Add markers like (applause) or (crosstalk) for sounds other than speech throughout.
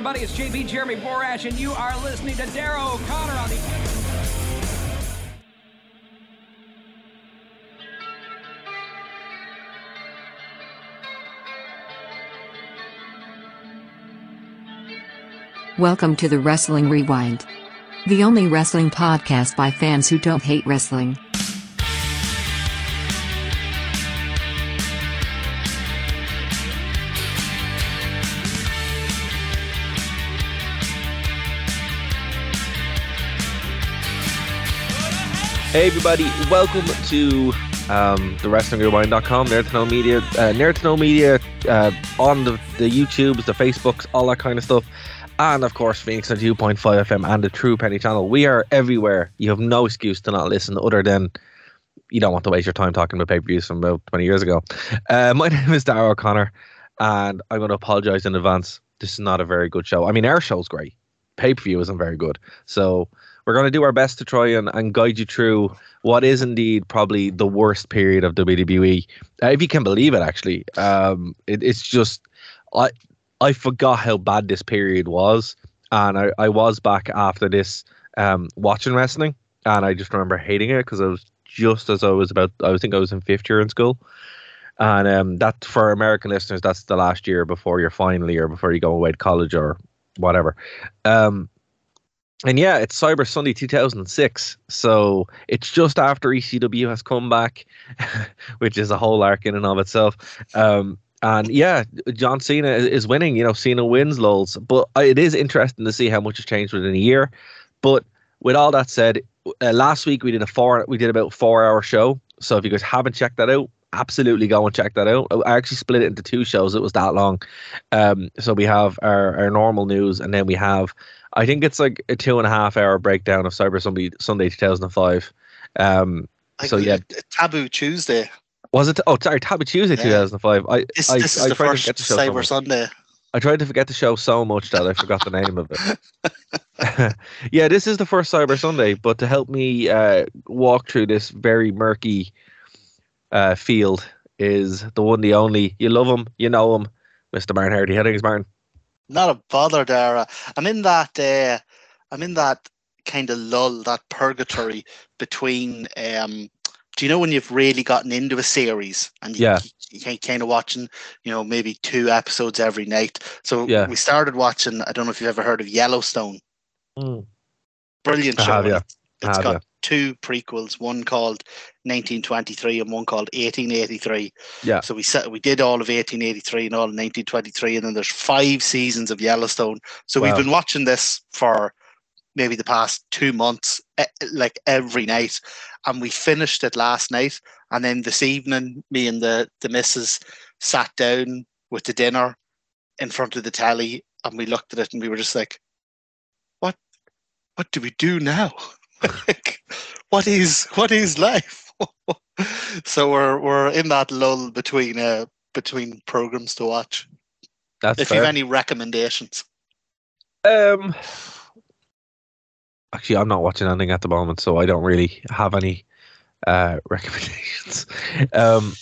Everybody, it's JB Jeremy Borash, and you are listening to Dara O'Connor on the. Welcome to the Wrestling Rewind. The only wrestling podcast by fans who don't hate wrestling. Hey everybody, welcome to um, the WrestlingRewind.com, Nerd to Media, uh, Media uh, on the, the YouTubes, the Facebooks, all that kind of stuff, and of course Phoenix 2.5 FM and the True Penny channel. We are everywhere. You have no excuse to not listen, other than you don't want to waste your time talking about pay-per-views from about 20 years ago. Uh, my (laughs) name is Dara O'Connor, and I'm going to apologise in advance. This is not a very good show. I mean, our show's great. Pay-per-view isn't very good, so we're going to do our best to try and, and guide you through what is indeed probably the worst period of WWE, uh, if you can believe it. Actually, um, it, it's just I I forgot how bad this period was, and I, I was back after this um, watching wrestling, and I just remember hating it because I was just as I was about I think I was in fifth year in school. And um, that for American listeners, that's the last year before your final year, before you go away to college or whatever. Um, and yeah, it's Cyber Sunday 2006. So it's just after ECW has come back, (laughs) which is a whole arc in and of itself. Um, and yeah, John Cena is winning. You know, Cena wins lols. But it is interesting to see how much has changed within a year. But with all that said, uh, last week we did a four, we did about four hour show. So if you guys haven't checked that out, absolutely go and check that out. I actually split it into two shows. It was that long. Um, so we have our, our normal news, and then we have I think it's like a two and a half hour breakdown of Cyber Sunday Sunday 2005. Um, so yeah, Taboo Tuesday. Was it? Oh, sorry, Taboo Tuesday Yeah. 2005. I This, I, this is I the to first the show so Cyber. Sunday. I tried to forget the show so much that I forgot the name of it. (laughs) yeah, this is the first Cyber Sunday, but to help me uh, walk through this very murky uh, field is the one, the only. You love him, you know him, Mr. Martin Hardy. How things, Martin? Not a bother, Dara. I'm in that. Uh, I'm in that kind of lull, that purgatory between. Um, do you know when you've really gotten into a series and you, Yeah. you, you kind of watching, you know, maybe two episodes every night? So Yeah. we started watching. I don't know if you've ever heard of Yellowstone. Brilliant I show. have, yeah. It's, I have, got yeah. Two prequels, one called 1923 and one called 1883. Yeah. So we set we did all of 1883 and all of 1923, and then there's five seasons of Yellowstone. So we've been watching this for maybe the past two months, eh, like every night, and we finished it last night. And then this evening, me and the the missus sat down with the dinner in front of the telly, and we looked at it, and we were just like, "What? What do we do now? (laughs) like, what is what is life?" (laughs) so we're we're in that lull between uh between programs to watch. That's if fair. you have any recommendations, Um, actually, I'm not watching anything at the moment, so I don't really have any uh, (laughs) recommendations. Um,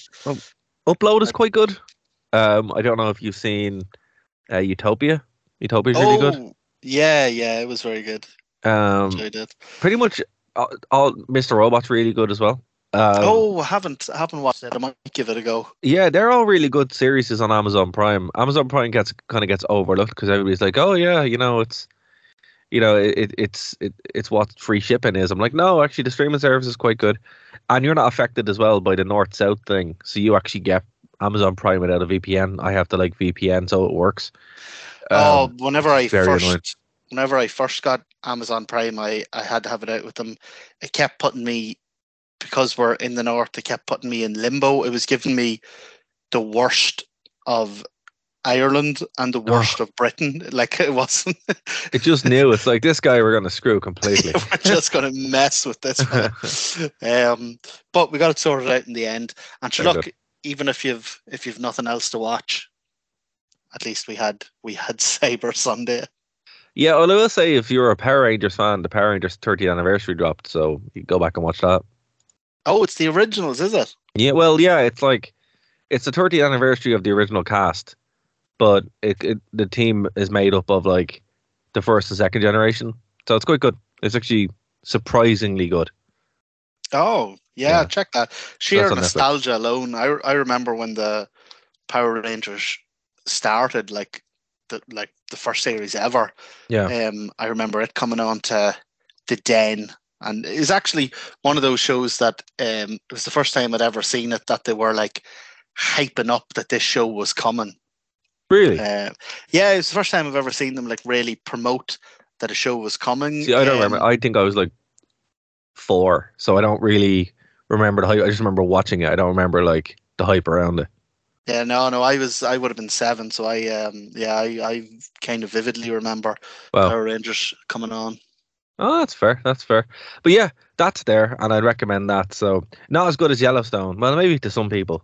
Upload is quite good. Um, I don't know if you've seen uh, Utopia. Utopia is really good. oh yeah, yeah, it was very good. Um, pretty much all, all Mr. Robot's really good as well. Um, oh, I haven't I haven't watched it. I might give it a go. Yeah, they're all really good series on Amazon Prime. Amazon Prime gets kind of gets overlooked because everybody's like, "Oh yeah, you know, it's you know, it, it it's it, it's what free shipping is." I'm like, "No, actually, the streaming service is quite good, and you're not affected as well by the north south thing. So you actually get Amazon Prime without a VPN. I have to like VPN, so it works." oh, Um, whenever I first annoying. Whenever I first got Amazon Prime, I, I had to have it out with them. It kept putting me because we're in the north. It kept putting me in limbo. It was giving me the worst of Ireland and the worst of Britain. (laughs) Like it wasn't. (laughs) It just knew it's like this guy we're gonna screw completely. (laughs) we're just gonna mess with this um, but we got it sorted out in the end. And sure, look, even if you've if you've nothing else to watch, at least we had we had Cyber Sunday. Yeah, well, I will say if you're a Power Rangers fan, the Power Rangers 30th anniversary dropped, so you go back and watch that. Oh, it's the originals, is it? Yeah, well, yeah, it's like it's the 30th anniversary of the original cast, but it, it the team is made up of like the first and second generation, so it's quite good. It's actually surprisingly good. Oh, yeah, Yeah. check that. Sheer nostalgia alone. I I remember when the Power Rangers started, like the like the first series ever. Yeah, Um, I remember it coming on to the Den, and it was actually one of those shows that um, it was the first time I'd ever seen it that they were like hyping up that this show was coming. really. Uh, yeah, it's the first time I've ever seen them like really promote that a show was coming. See, I don't Um, remember. I think I was like four, so I don't really remember the hype. I just remember watching it. I don't remember like the hype around it. Yeah, no, no, I was, I would have been seven, so I, um, yeah, I, I kind of vividly remember Well, Power Rangers coming on. Oh, that's fair. That's fair. But yeah, that's there, and I'd recommend that. So not as good as Yellowstone. Well, maybe to some people,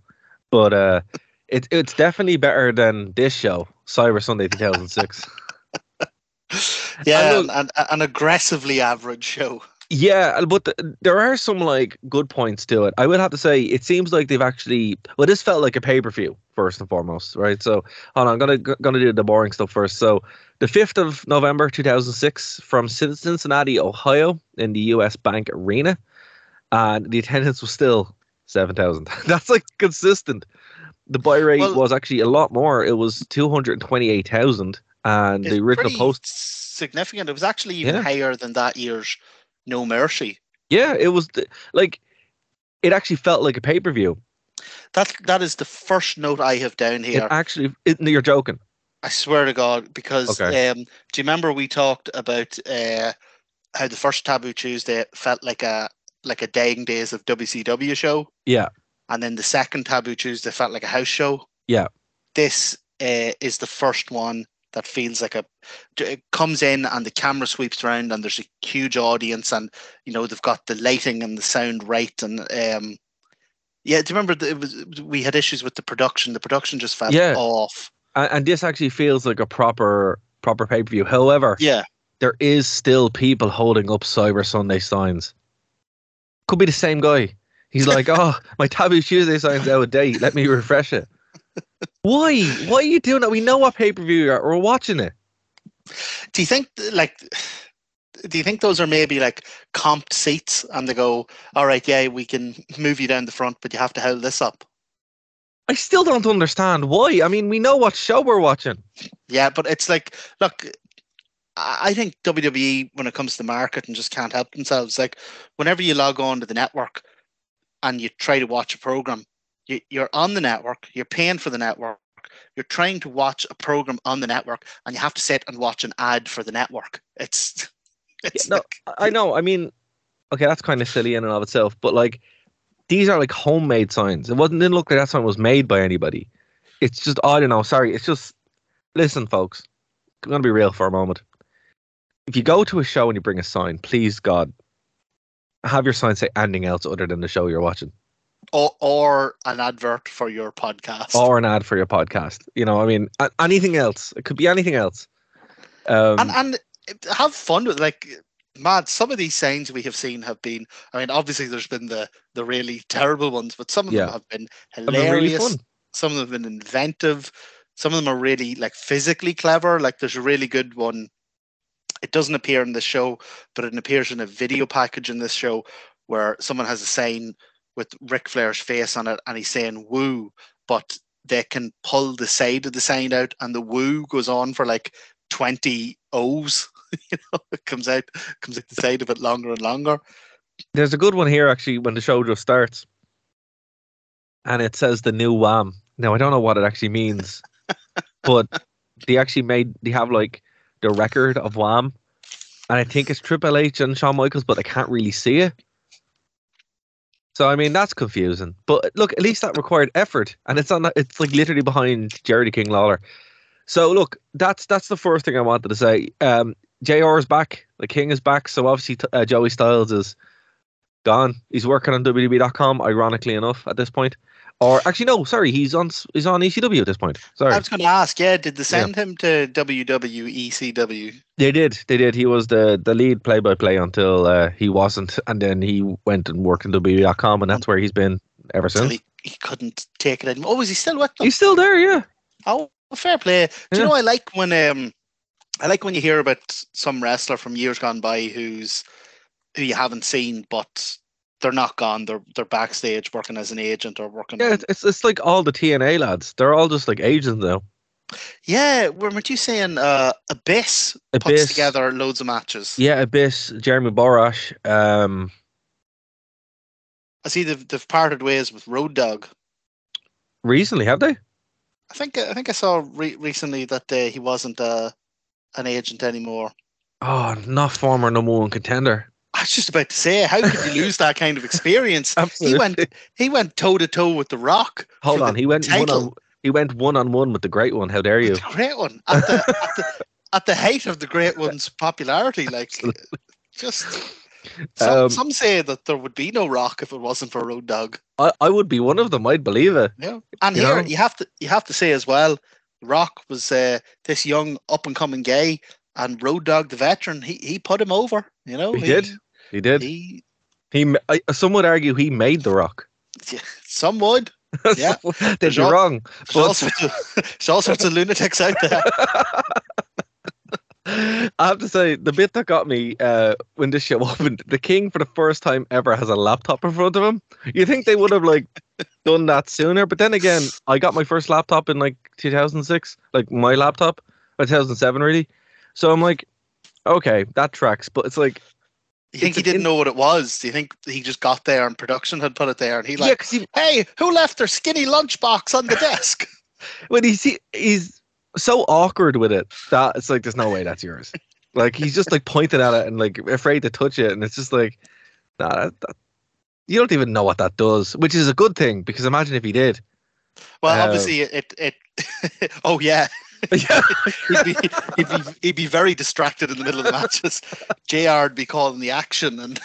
but uh, (laughs) it, it's definitely better than this show, Cyber Sunday 2006. (laughs) Yeah, look- and, and an aggressively average show. Yeah, but th- there are some like good points to it. I would have to say it seems like they've actually. Well, this felt like a pay per view first and foremost, right? So hold on, I'm gonna gonna do the boring stuff first. So the 5th of November 2006 from Cin- Cincinnati, Ohio, in the U.S. Bank Arena, and the attendance was still 7,000. (laughs) That's like consistent. The buy rate Well- was actually a lot more. It was 228,000, and the original post. significant. It was actually even Yeah. higher than that year's No Mercy. Yeah, it was th- like it actually felt like a pay per view. That that is the first note I have down It here. actually, it, you're joking. I swear to God, because Okay. um, do you remember we talked about uh, how the first Taboo Tuesday felt like a like a dying days of WCW show, Yeah, and then the second Taboo Tuesday felt like a house show. Yeah. This uh, is the first one that feels like a it comes in and the camera sweeps around and there's a huge audience and you know they've got the lighting and the sound right and um yeah do you remember it was we had issues with the production the production just fell Yeah. off and, and this actually feels like a proper proper pay per view. However, yeah there is still people holding up Cyber Sunday signs. Could be the same guy. He's like, (laughs) oh, my Taboo Tuesday sign's out of date. Let me refresh it. Why? Why are you doing that? We know what pay per view. We're watching it. do you think like do you think those are maybe like comped seats and they go all right yeah we can move you down the front but you have to hold this up I still don't understand why. I mean, we know what show we're watching. yeah but it's like look I think WWE when it comes to the market and just can't help themselves like whenever you log on to the network and you try to watch a program you're on the network you're paying for the network you're trying to watch a program on the network and you have to sit and watch an ad for the network it's (laughs) it's no, like, I know. I mean, okay, that's kind of silly in and of itself, but like these are like homemade signs. It wasn't didn't look like that sign was made by anybody. It's just I don't know. Sorry, it's just listen, folks. I'm gonna be real for a moment. If you go to a show and you bring a sign, please God, have your sign say anything else other than the show you're watching, or, or an advert for your podcast. or an ad for your podcast. You know, I mean, anything else. It could be anything else. Um, and and have fun with like mad some of these signs we have seen have been i mean obviously there's been the the really terrible ones but some of Yeah. them have been been really hilarious some of them have been inventive some of them are really like physically clever like there's a really good one it doesn't appear in the show but it appears in a video package in this show where someone has a sign with Ric Flair's face on it and he's saying woo but they can pull the side of the sign out and the woo goes on for like 20 O's. (laughs) you know, it comes out comes out the side a bit longer and longer. There's a good one here actually when the show just starts, and it says the new Wham. Now I don't know what it actually means, (laughs) but they actually made they have like the record of Wham, and I think it's Triple H and Shawn Michaels, but I can't really see it. So I mean that's confusing. But look, at least that required effort, and it's on. It's like literally behind Jerry King Lawler. So look, that's that's the first thing I wanted to say. Um, Jr. is back. The King is back. So obviously uh, Joey Styles is gone. He's working on WWE.com. Ironically enough, at this point, or actually no, sorry, he's on he's on ECW at this point. Sorry, I was going to ask, yeah, did they send him to WWE ECW? They did. They did. He was the, the lead play by play until uh, he wasn't, and then he went and worked in WWE.com, and that's where he's been ever since. he, he couldn't take it anymore. Oh, is he still with them? He's still there, yeah. Oh, fair play. Do Yeah. you know I like when um I like when you hear about some wrestler from years gone by who's who you haven't seen, but they're not gone. They're they're backstage working as an agent or working. Yeah, on- it's, it's like all the TNA lads. They're all just like agents now. yeah. Weren't you saying uh, Abyss, puts together loads of matches? Yeah, Abyss, Jeremy Borash. Um, I see they've they've parted ways with Road Dog. recently have they? I think I think I saw re- recently that uh, he wasn't uh, an agent anymore. Oh, not former number one contender. I was just about to say, how could you lose that kind of experience? (laughs) He went he went toe to toe with the Rock. Hold on, he went one on, he went one on one with the great one. How dare you? The great one at the, at the at the height of the great one's popularity. (laughs) Like, just some, Um, some say that there would be no Rock if it wasn't for Road Dog. I, I would be one of them. I'd believe it. Yeah, and You here know? you have to you have to say as well, Rock was uh, this young up and coming gay, and Road Dog, the veteran, he he put him over. You know, He did. He did. He, He, I, some would argue he made the Rock. some would. (laughs) Yeah. There's be wrong. There's But- all sorts of there's all sorts of lunatics out there. (laughs) I have to say, the bit that got me uh, when this show (laughs) opened, the King for the first time ever has a laptop in front of him. You think they would have like done that sooner? But then again, I got my first laptop in like 2006, like my laptop, 2007 really. So I'm like, okay, that tracks. But it's like, You think he didn't in- know what it was? Do you think he just got there and production had put it there and he like, because he, hey, who left their skinny lunchbox on the desk? (laughs) when he's he, he's so awkward with it that it's like there's no way that's yours. Like he's just like pointing at it and like afraid to touch it, and it's just like, nah, that, that, you don't even know what that does, which is a good thing because imagine if he did. Well, Uh, obviously it. it (laughs) oh yeah, yeah, (laughs) he'd be, he'd be he'd be very distracted in the middle of the matches. Jr. would be calling the action, and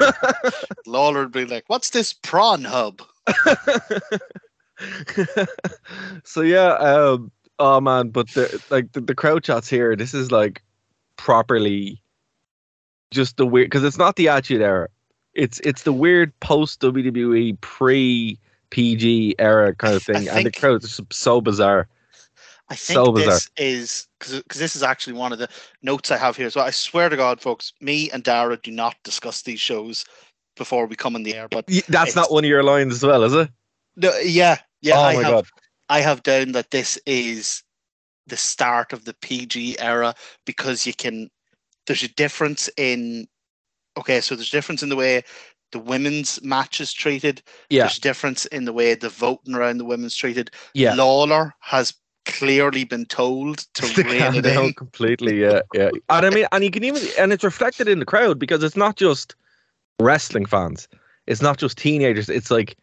(laughs) Lawler would be like, "What's this prawn hub?" (laughs) so yeah, um, oh man, but the like the, the crowd shots here, this is like properly just the weird because it's not the attitude era. It's it's the weird post WWE pre PG era kind of thing, and the think- crowd is so bizarre. I think So this is because this is actually one of the notes I have here. So I swear to God, folks, me and Dara do not discuss these shows before we come in the air. But That's not one of your lines as well, is it? no, yeah, yeah, oh I my have god! I have down that this is the start of the PG era because you can. There's a difference in. Okay, so there's a difference in the way the women's match is treated. Yeah, There's a difference in the way the voting around the women's treated. yeah. Lawler has clearly been told to rein it in. completely. Yeah, yeah. And I mean, and you can even, and it's reflected in the crowd because it's not just wrestling fans. It's not just teenagers. It's like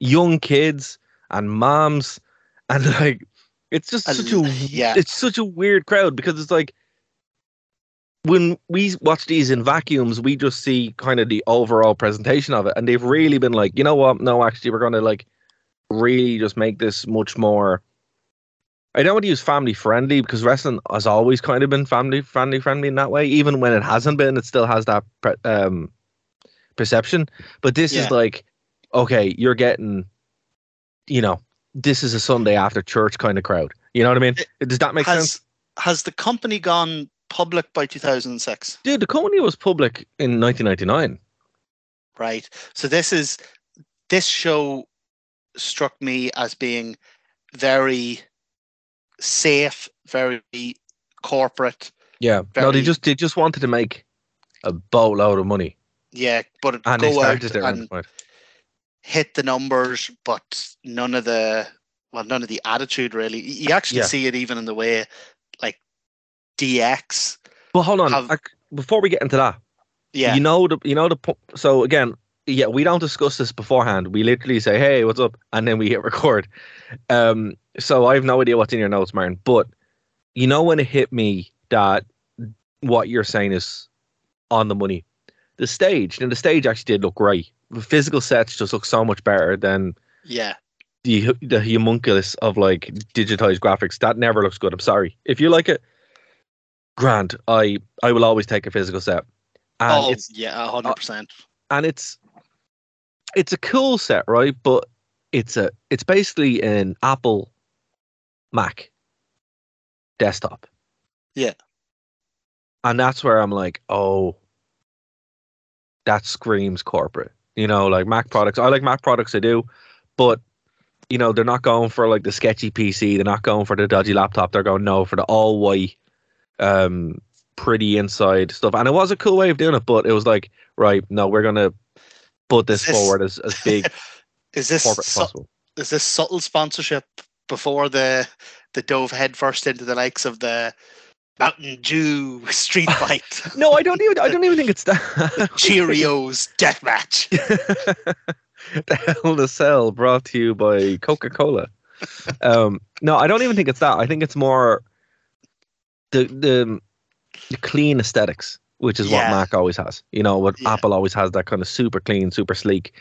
young kids and moms, and (laughs) like it's just And such a yeah. it's such a weird crowd because it's like when we watch these in vacuums, we just see kind of the overall presentation of it, and they've really been like, you know what? No, actually, we're going to like really just make this much more. I don't want to use family friendly because wrestling has always kind of been family family friendly in that way. Even when it hasn't been, it still has that pre- um, perception. But this Yeah. is like, okay, you're getting, you know, this is a Sunday after church kind of crowd. You know what I mean? Does that make sense? has has the company gone public by 2006? Dude, the company was public in 1999. Right. So this is this show struck me as being very safe, very corporate. Yeah. no, they just they just wanted to make a boatload of money, Yeah, but and go out and point. hit the numbers, but none of the well, none of the attitude really. You actually Yeah. see it even in the way, like DX. Well, hold on. have- ac- before we get into that, Yeah, you know the you know the so again, yeah, we don't discuss this beforehand. We literally say, "Hey, what's up?" and then we hit record. Um, so I have no idea what's in your notes, Martin. But you know when it hit me that what you're saying is on the money. The stage, and the stage actually did look great. The physical sets just look so much better than Yeah. the the homunculus of like digitized graphics. That never looks good. I'm sorry. If you like it, grand. I I will always take a physical set. And oh, it's yeah, hundred percent. and it's it's a cool set, right? But it's a it's basically an Apple Mac desktop. Yeah. And that's where I'm like, oh, that screams corporate. You know, like Mac products. I like Mac products, I do, but you know, they're not going for like the sketchy PC. They're not going for the dodgy laptop. They're going no for the all white, um, pretty inside stuff. And it was a cool way of doing it, but it was like, right, no, we're gonna put this, this- forward as, as big (laughs) Is this corporate su- possible. is this subtle sponsorship before the the dove head first into the likes of the Mountain Dew Street (laughs) Fight, No, I don't even. I don't even think it's that. Cheerios Deathmatch? (laughs) the Hell in a Cell brought to you by Coca Cola. Um, no, I don't even think it's that. I think it's more the the, the clean aesthetics, which is Yeah. what Mac always has. You know, what Yeah. Apple always has that kind of super clean, super sleek,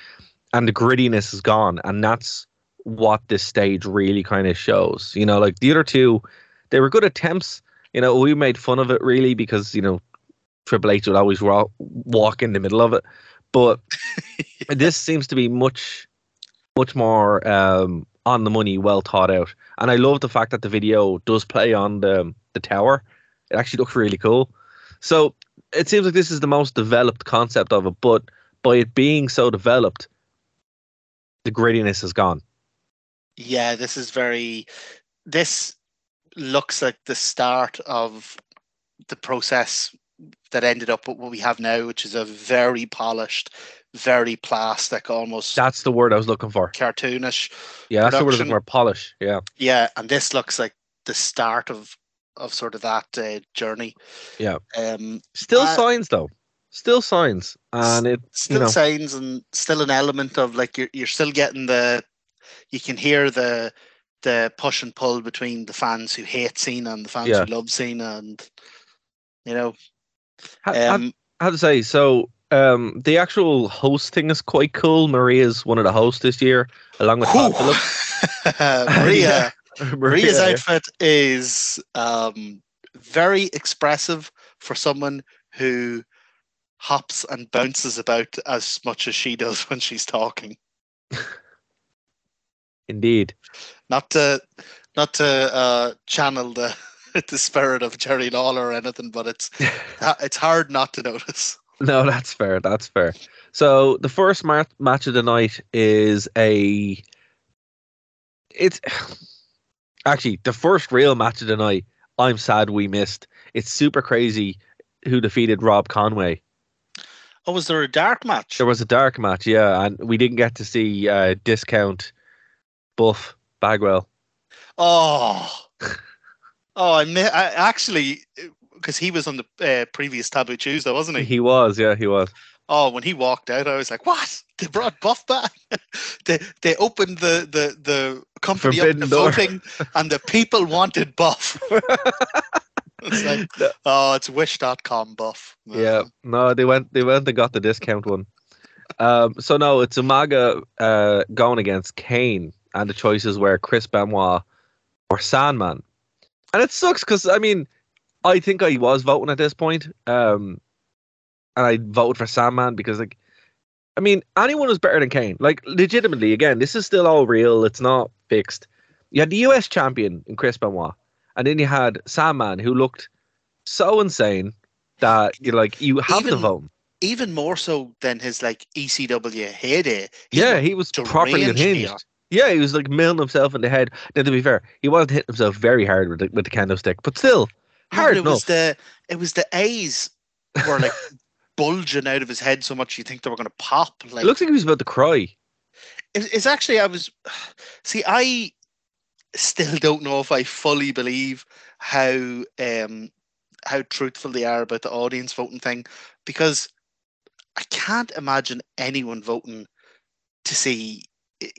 and the grittiness is gone, and that's what this stage really kind of shows. You know, like the other two, they were good attempts. You know, we made fun of it really because you know Triple H would always wa- walk in the middle of it, but (laughs) this seems to be much, much more um, on the money, well thought out. And I love the fact that the video does play on the the tower. It actually looks really cool. So it seems like this is the most developed concept of it, but by it being so developed, the grittiness is gone. Yeah, this is very. This looks like the start of the process that ended up with what we have now, which is a very polished, very plastic, almost That's the word I was looking for. cartoonish. Yeah, that's the word I was Production. looking for. Polish. Yeah, Yeah, and this looks like the start of of sort of that uh, journey. Yeah. Um, still Uh, signs though. Still signs, and it still you know signs and still an element of like you're you're still getting the you can hear the the push and pull between the fans who hate Cena and the fans Yeah. who love Cena and you know ha- um how to say so um the actual host thing is quite cool maria's one of the hosts this year along with Todd Phillips. (laughs) (laughs) Maria (laughs) Maria's outfit is um very expressive for someone who hops and bounces about as much as she does when she's talking. (laughs) indeed not to not to uh, channel the (laughs) the spirit of Jerry Lawler or anything, but it's it's hard not to notice. no that's fair that's fair so the first ma- match of the night is a it's actually the first real match of the night i'm sad we missed it's super crazy who defeated rob conway Oh, was there a dark match? There was a dark match, yeah, and we didn't get to see uh, discount Buff Bagwell. Oh, oh, I, mi- I actually because he was on the uh, previous Taboo Tuesday, wasn't he? He was, yeah, he was. Oh, when he walked out, I was like, "What? They brought Buff back? (laughs) they they opened the the the company up to voting, and the people wanted Buff." (laughs) it's like, (laughs) oh, it's Wish.com Buff. Yeah, no, they went, they went and got the discount one. Um, so no, it's Umaga uh, going against Kane, and the choices were Chris Benoit or Sandman, and it sucks because I mean, I think I was voting at this point, um, and I voted for Sandman because like, I mean, anyone was better than Kane. Like, legitimately, again, this is still all real. It's not fixed. You had the US champion in Chris Benoit, and then you had Sandman who looked so insane that you're like, you have to vote. even more so than his like ECW heyday. He Yeah, he was properly unhinged. here. Yeah, he was like milling himself in the head. Now, to be fair, he wasn't hitting himself very hard with the, with the candlestick, but still hard but it enough. was the it was the A's were like (laughs) bulging out of his head so much you think they were going to pop. Like it looks like he was about to cry. It- it's actually I was see I still don't know if I fully believe how um how truthful they are about the audience voting thing because I can't imagine anyone voting to see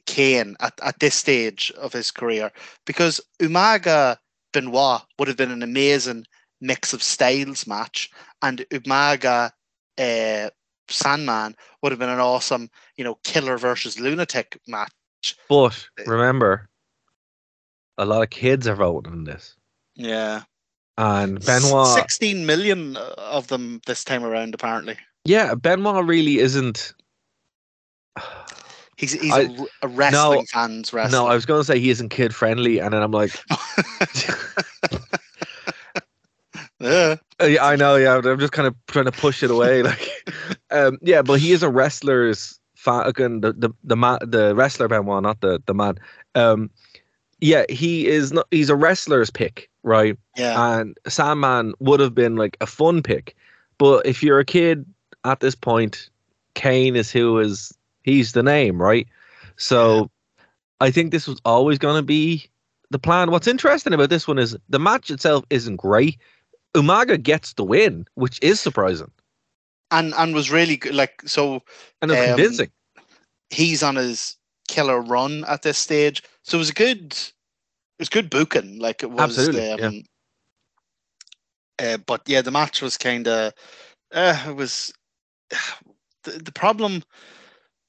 Kane at, at this stage of his career because Umaga Benoit would have been an amazing mix of styles match, and Umaga uh, Sandman would have been an awesome, you know, killer versus lunatic match. But remember, a lot of kids are voting on this, Yeah. and Benoit. 16 million of them this time around, apparently. Yeah, Benoit really isn't. He's, he's I- a, a wrestling no, fans wrestler. No, I was going to say he isn't kid friendly, and then I'm like, (laughs) yeah. Uh, yeah, I know. Yeah, I'm just kind of trying to push it away. (laughs) Like, um, yeah, but he is a wrestler's fan. Again, the the the, ma- the wrestler Benoit, not the the man. Um, yeah, he is not. He's a wrestler's pick, right? Yeah. And Sandman would have been like a fun pick, but if you're a kid at this point, Kane is who is he's the name, right? So, I think this was always going to be the plan. What's interesting about this one is the match itself isn't great. Umaga gets the win, which is surprising and and was really good. Like, so and Um, convincing. he's on his killer run at this stage. So it was a good, it was good booking. Like it was, Absolutely, um, uh, but yeah, the match was kind of, uh, it was (sighs) the, the problem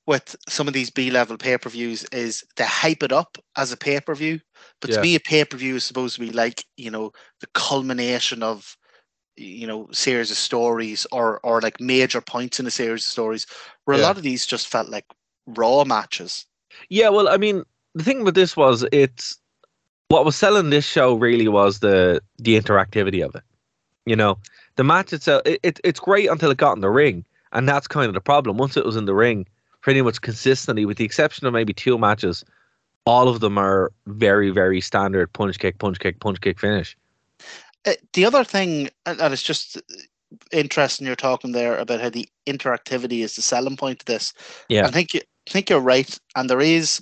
with some of these B level pay per views is they hype it up as a pay per view, but Yeah. to me, a pay per view is supposed to be like you know the culmination of you know series of stories or or like major points in a series of stories. Where a lot of these just felt like raw matches. Yeah, well, I mean, the thing with this was it's what was selling this show really was the the interactivity of it. You know, the match itself, it, it it's great until it got in the ring, and that's kind of the problem. Once it was in the ring, pretty much consistently, with the exception of maybe two matches, all of them are very very standard punch kick, punch kick, punch kick finish. Uh, the other thing, and and it's just interesting you're talking there about how the interactivity is the selling point of this. Yeah. I think you I think you're right, and there is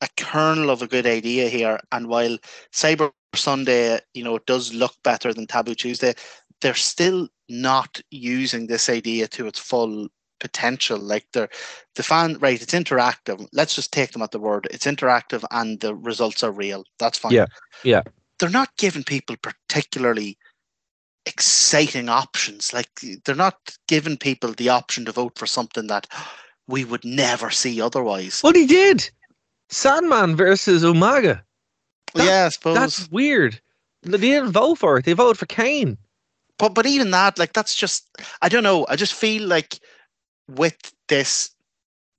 a kernel of a good idea here. And while Cyber Sunday, you know, does look better than Taboo Tuesday, they're still not using this idea to its full potential. Like they're the fan, right? It's interactive. Let's just take them at the word. It's interactive, and the results are real. That's fine. Yeah, yeah. They're not giving people particularly exciting options. Like they're not giving people the option to vote for something that (gasps) we would never see otherwise. But he did. Sandman versus Umaga. that- yeah, I suppose. That's weird. They didn't vote for it. They voted for Kane. but but even that, like that's just I don't know. I just feel like with this,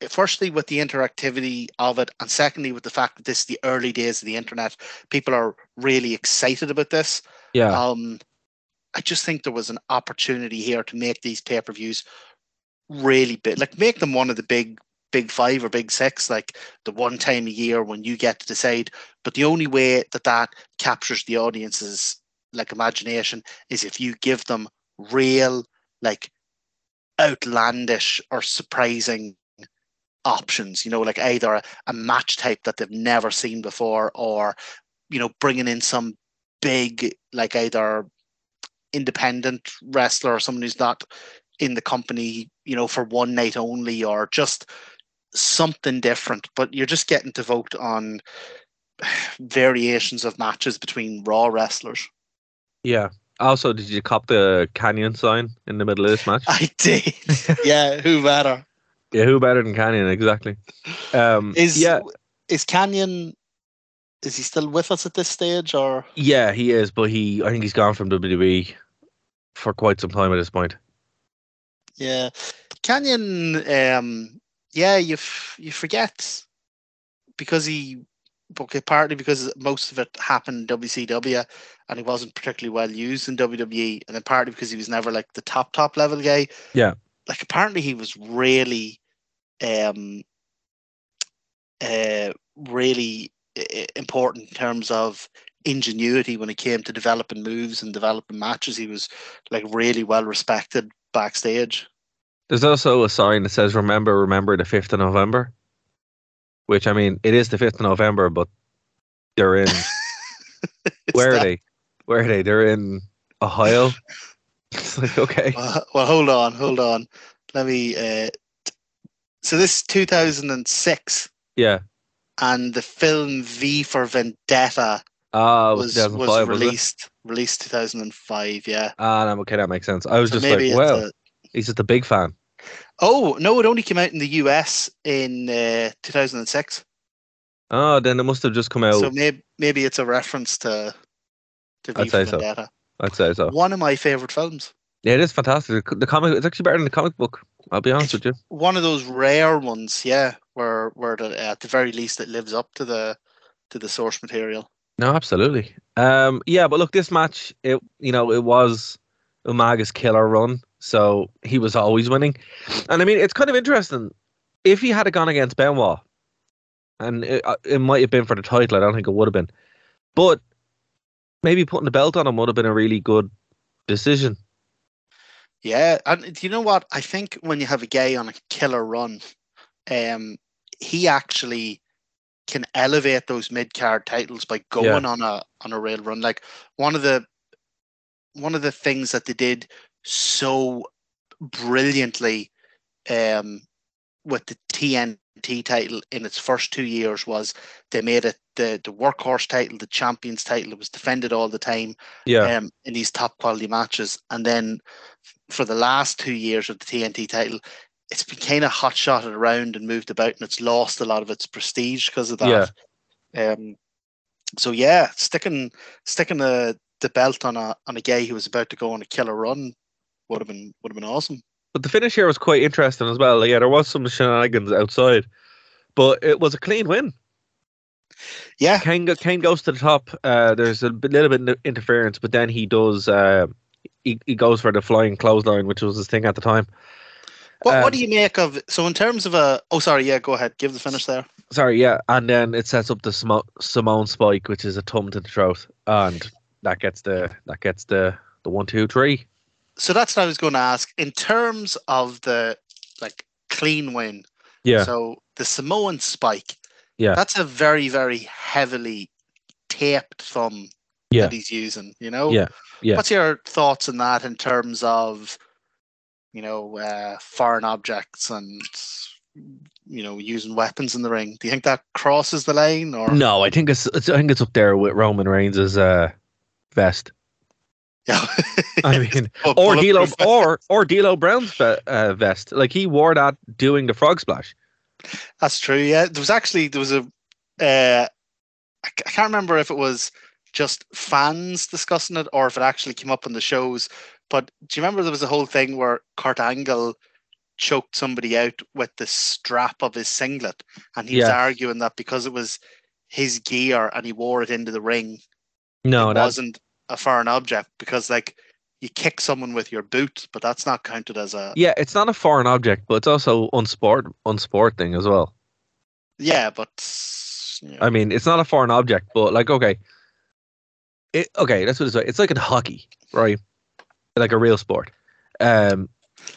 firstly with the interactivity of it, and secondly with the fact that this is the early days of the internet, people are really excited about this. Yeah. Um, I just think there was an opportunity here to make these pay per views really big, like make them one of the big, big five or big six, like the one time a year when you get to decide. But the only way that that captures the audience's like imagination is if you give them real, like outlandish or surprising options. You know, like either a, a match type that they've never seen before, or you know, bringing in some big, like either independent wrestler or someone who's not in the company, you know, for one night only, or just something different. But you're just getting to vote on (sighs) variations of matches between Raw wrestlers. Yeah. Also, did you cop the Kanyon sign in the middle of this match? I did. yeah, who better? Yeah, who better than Kanyon? Exactly. Um, Is yeah, is Kanyon? Is he still with us at this stage, or yeah, he is, but he, I think he's gone from WWE for quite some time at this point. yeah, Kanyon? Um, yeah, you f- you forget because he okay, partly because most of it happened in WCW and he wasn't particularly well used in WWE, and then partly because he was never like the top top level guy. Yeah. like apparently he was really, um, uh, really i- important in terms of ingenuity when it came to developing moves and developing matches. He was like really well respected backstage. There's also a sign that says "Remember, remember the fifth of November," which I mean, it is the fifth of November, but they're in. (laughs) Where are they? Where are they? They're in Ohio. It's like okay, Well, well, hold on, hold on. let me. Uh, t- so this is 2006, Yeah. and the film V for Vendetta it was, was 2005, was was released released 2005. Yeah. Ah, no, okay, that makes sense. I was So just like, well, a- he's just a big fan. Oh no, it only came out in the US in uh, 2006. Oh, then it must have just come out. So maybe maybe it's a reference to to I'd say so. Vendetta. I'd say so. One of my favorite films. Yeah, it is fantastic. The comic, it's actually better than the comic book. I'll be honest with you. One of those rare ones, yeah, where where the, at the very least it lives up to the to the source material. No, absolutely. Um, yeah, but look, this match, it you know, it was Umaga's killer run, so he was always winning. And I mean, it's kind of interesting. If he had gone against Benoit, and it, uh, it might have been for the title, I don't think it would have been, but maybe putting the belt on him would have been a really good decision. Yeah, and do you know what? I think when you have a guy on a killer run, um, he actually can elevate those mid card titles by going on a on a real run. Like one of the one of the things that they did so brilliantly um, with the TNT title in its first two years was they made it the the workhorse title, the champions title. It was defended all the time Yeah, um, in these top quality matches. And then for the last two years of the TNT title, it's been kind of hot shotted around and moved about, and it's lost a lot of its prestige because of that. Yeah. Um, so yeah, sticking sticking the, the belt on a on a guy who was about to go on a killer run would have been would have been awesome. but the finish here was quite interesting as well. Yeah, there was some shenanigans outside, but it was a clean win. Yeah, Kane, go- Kane goes to the top. Uh, there's a little bit of interference, but then he does. Uh, he, he goes for the flying clothesline, which was his thing at the time. what Um, what do you make of so in terms of a? Oh, sorry, yeah, go ahead, give the finish there. Sorry, yeah, and then it sets up the Samoan spike, which is a thumb to the throat, and that gets the that gets the the one two three. So that's what I was going to ask in terms of the like clean win. Yeah, So the Samoan spike, Yeah. that's a very, very heavily taped thumb Yeah. that he's using. You know, Yeah, yeah. What's your thoughts on that in terms of, you know, uh, foreign objects and you know using weapons in the ring? Do you think that crosses the line or no, I think it's, it's I think it's up there with Roman Reigns' uh, vest. Yeah. (laughs) I mean, (laughs) or D'Lo or or D'Lo Brown's uh, vest. Like he wore that doing the frog splash. That's true. Yeah, there was actually there was a. Uh, I can't remember if it was just fans discussing it or if it actually came up on the shows. But do you remember there was a whole thing where Kurt Angle choked somebody out with the strap of his singlet, and he was arguing that because it was his gear and he wore it into the ring, No, it that wasn't a foreign object because like you kick someone with your boot, but that's not counted as a yeah, it's not a foreign object, but it's also unsport unsporting as well. yeah. But you know, I mean, it's not a foreign object, but like, okay, it okay. That's what it's like. It's like in hockey, right? Like a real sport. Um,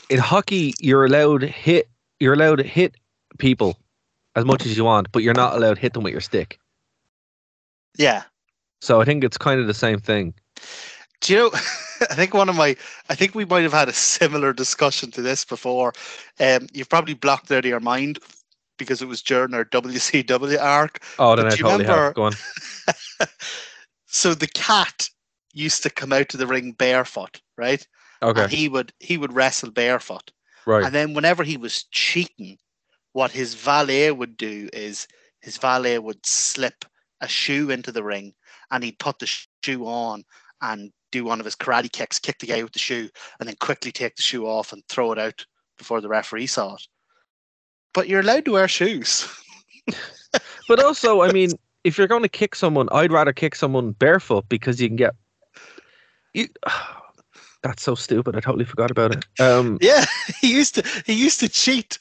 in hockey, you're allowed hit. You're allowed to hit people as much as you want, but you're not allowed to hit them with your stick. yeah. So I think it's kind of the same thing. Do you know? (laughs) I think one of my, I think we might have had a similar discussion to this before. Um, you've probably blocked it out of your mind because it was during our WCW arc. Oh, then I do you totally remember- have. Go on. (laughs) So the cat used to come out to the ring barefoot, right? Okay, And he would he would wrestle barefoot, right. and then whenever he was cheating, what his valet would do is his valet would slip a shoe into the ring, and he'd put the shoe on and do one of his karate kicks, kick the guy with the shoe, and then quickly take the shoe off and throw it out before the referee saw it. But you're allowed to wear shoes. (laughs) But also, I mean, if you're going to kick someone, I'd rather kick someone barefoot because you can get. You, (sighs) that's so stupid. I totally forgot about it. Um, (laughs) Yeah, he used to he used to cheat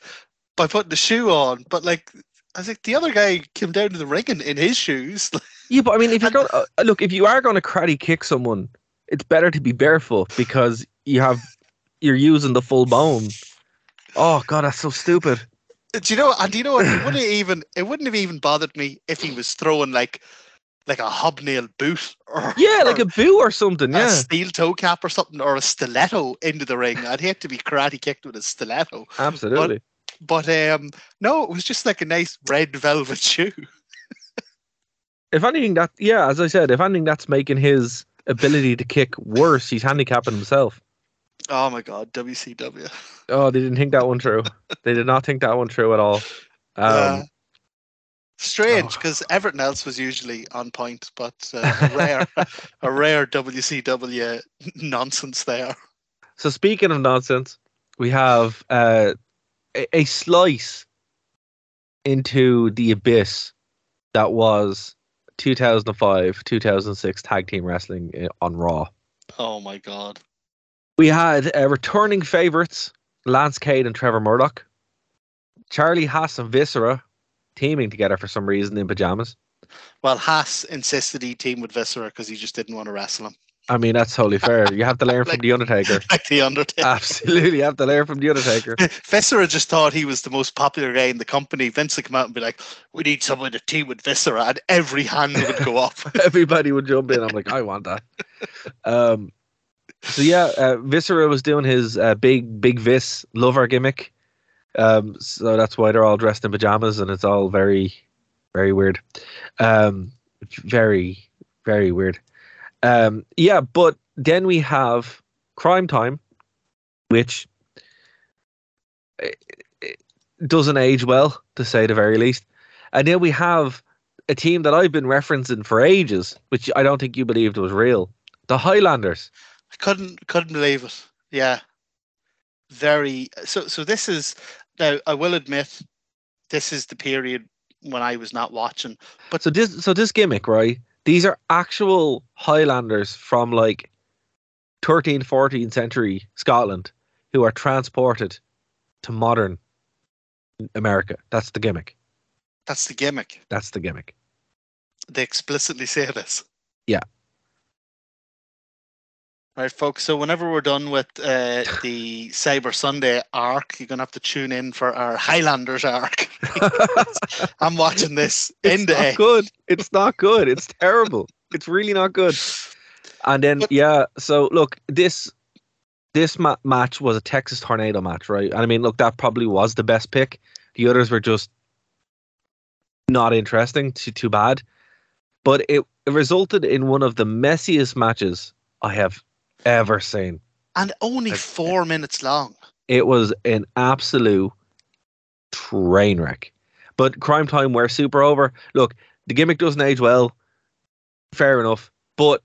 by putting the shoe on, but like I was like the other guy came down to the ring in, in his shoes. (laughs) yeah, but I mean, if you're going, uh, look, if you are going to karate kick someone, it's better to be barefoot because you have you're using the full bone. Oh god, that's so stupid. Do you know? And do you know what? It (laughs) wouldn't even it wouldn't have even bothered me if he was throwing like like a hobnail boot or Yeah, like or a boot or something. a Yeah, steel toe cap or something or a stiletto into the ring. I'd hate to be karate kicked with a stiletto. absolutely. But um no, it was just like a nice red velvet (laughs) shoe. If anything, that yeah, as I said, if anything, that's making his ability to kick worse. He's handicapping himself. Oh my god, WCW. Oh, they didn't think that one through. they did not think that one through at all. (laughs) Um, Yeah. Strange oh. because everything else was usually on point, but uh, a rare, (laughs) a rare WCW nonsense there. So speaking of nonsense, we have uh, a, a slice into the abyss that was 2005 2006 tag team wrestling on Raw. Oh my god. We had uh, returning favorites Lance Cade and Trevor Murdoch, Charlie Haas and Viscera teaming together for some reason in pajamas. Well, Haas insisted he team with Viscera because he just didn't want to wrestle him, I mean, that's totally fair. You have to learn from The Undertaker. (laughs) like the Undertaker. Absolutely, you have to learn from The Undertaker. (laughs) Viscera just thought he was the most popular guy in the company. Vince would come out and be like, "We need someone to team with Viscera," and every hand would go up. (laughs) everybody would jump in. I'm like, I want that. Um, so yeah, uh, Viscera was doing his uh, big, big Vis lover gimmick. Um, so that's why they're all dressed in pajamas, and it's all very, very weird. Um, very, very weird. Um, yeah, but then we have Crime Time, which eh, eh, doesn't age well, to say the very least. And then we have a team that I've been referencing for ages, which I don't think you believed was real. The Highlanders. I couldn't couldn't believe it. Yeah, very. So so this is now. I will admit, this is the period when I was not watching. But So this so this gimmick, right? These are actual Highlanders from like 13th, 14th century Scotland who are transported to modern America. That's the gimmick. that's the gimmick. That's the gimmick. They explicitly say this. Yeah. Right, folks. So whenever we're done with uh, the Cyber Sunday arc, you're gonna have to tune in for our Highlanders arc. (laughs) I'm watching this It's not end. good. It's not good. It's terrible. It's really not good. And then But- yeah, so look, this this ma- match was a Texas Tornado match, right? And I mean, look, that probably was the best pick. The others were just not interesting, too too bad. But it, it resulted in one of the messiest matches I have ever seen. and only four minutes long. It was an absolute train wreck. But Crime Time were super over. Look, the gimmick doesn't age well. Fair enough. But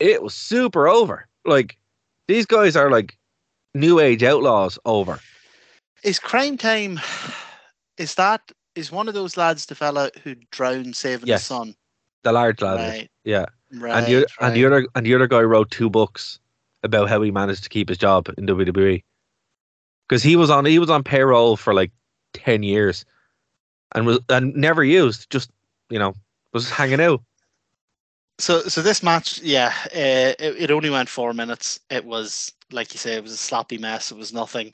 it was super over. Like, these guys are like new age outlaws over. Is Crime Time? Is that is one of those lads the fella who drowned saving Yes. his son? The large lad. Right, Yeah. Right. and the, and the right. other and the other guy wrote two books about how he managed to keep his job in WWE. Because he was on he was on payroll for like ten years, and was and never used. Just you know was hanging out. So, so this match, yeah, uh, it, it only went four minutes. It was, like you say, it was a sloppy mess. It was nothing.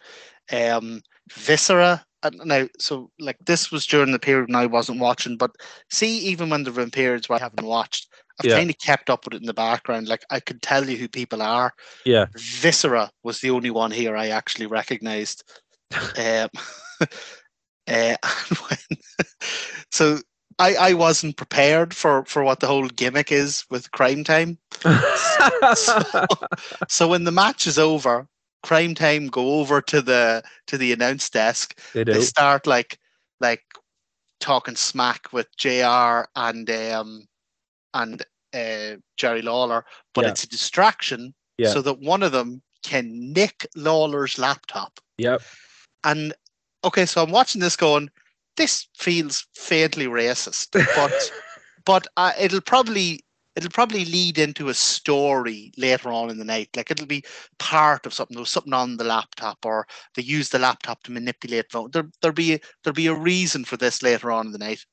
Um, Viscera, and now, so like this was during the period when I wasn't watching, but see, even when there been periods where I haven't watched, I've Yeah. kind of kept up with it in the background. Like I could tell you who people are. Yeah. Viscera was the only one here I actually recognized. (laughs) um, (laughs) uh, (laughs) when, so I, I wasn't prepared for, for what the whole gimmick is with Crime Time. So, so when the match is over, Crime Time go over to the to the announce desk. they They start like like talking smack with JR and um and uh, Jerry Lawler, but Yeah. it's a distraction Yeah. so that one of them can nick Lawler's laptop. Yep. And okay, so I'm watching this going, this feels faintly racist, but (laughs) but uh, it'll probably it'll probably lead into a story later on in the night. Like it'll be part of something. There was something on the laptop, or they use the laptop to manipulate phone. There there'll be there'll be a reason for this later on in the night.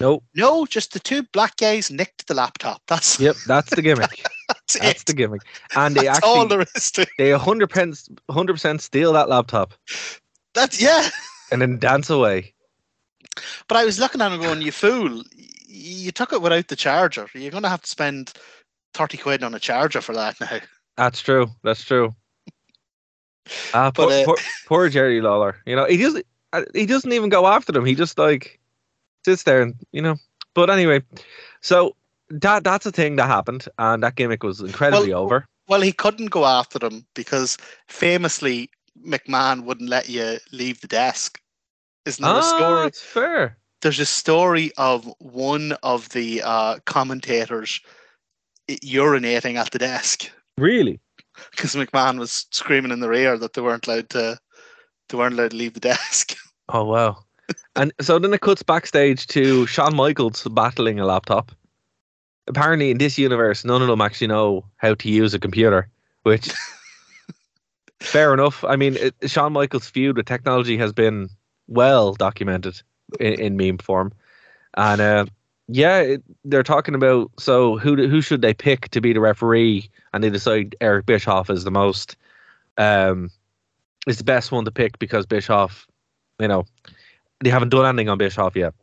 No, No, just the two black guys nicked the laptop. That's Yep. That's the gimmick. (laughs) that's, That's the gimmick. And they That's all actually there is to. they hundred percent hundred percent steal that laptop That's yeah. and then dance away. But I was looking at him going, "You fool! You took it without the charger. You're going to have to spend thirty quid on a charger for that now. That's true. That's true. (laughs) Ah, But, poor, uh, poor, poor Jerry Lawler. You know, he doesn't. uh, He doesn't even go after them. He just like sits there and you know. But anyway, so that that's a thing that happened, and that gimmick was incredibly Well, over. Well, he couldn't go after them because famously McMahon wouldn't let you leave the desk. Isn't there a Ah, story? it's fair. There's a story of one of the uh, commentators urinating at the desk Really? because McMahon was screaming in their ear that they weren't allowed to they weren't allowed to leave the desk. (laughs) Oh wow. and so then it cuts backstage to Shawn Michaels battling a laptop. Apparently, in this universe, none of them actually know how to use a computer, which (laughs) fair enough. I mean, it, Shawn Michaels' feud with technology has been well documented in, in meme form, and uh, yeah, it, they're talking about so who who should they pick to be the referee, and they decide Eric Bischoff is the most um is the best one to pick because Bischoff, you know, they haven't done anything on Bischoff yet.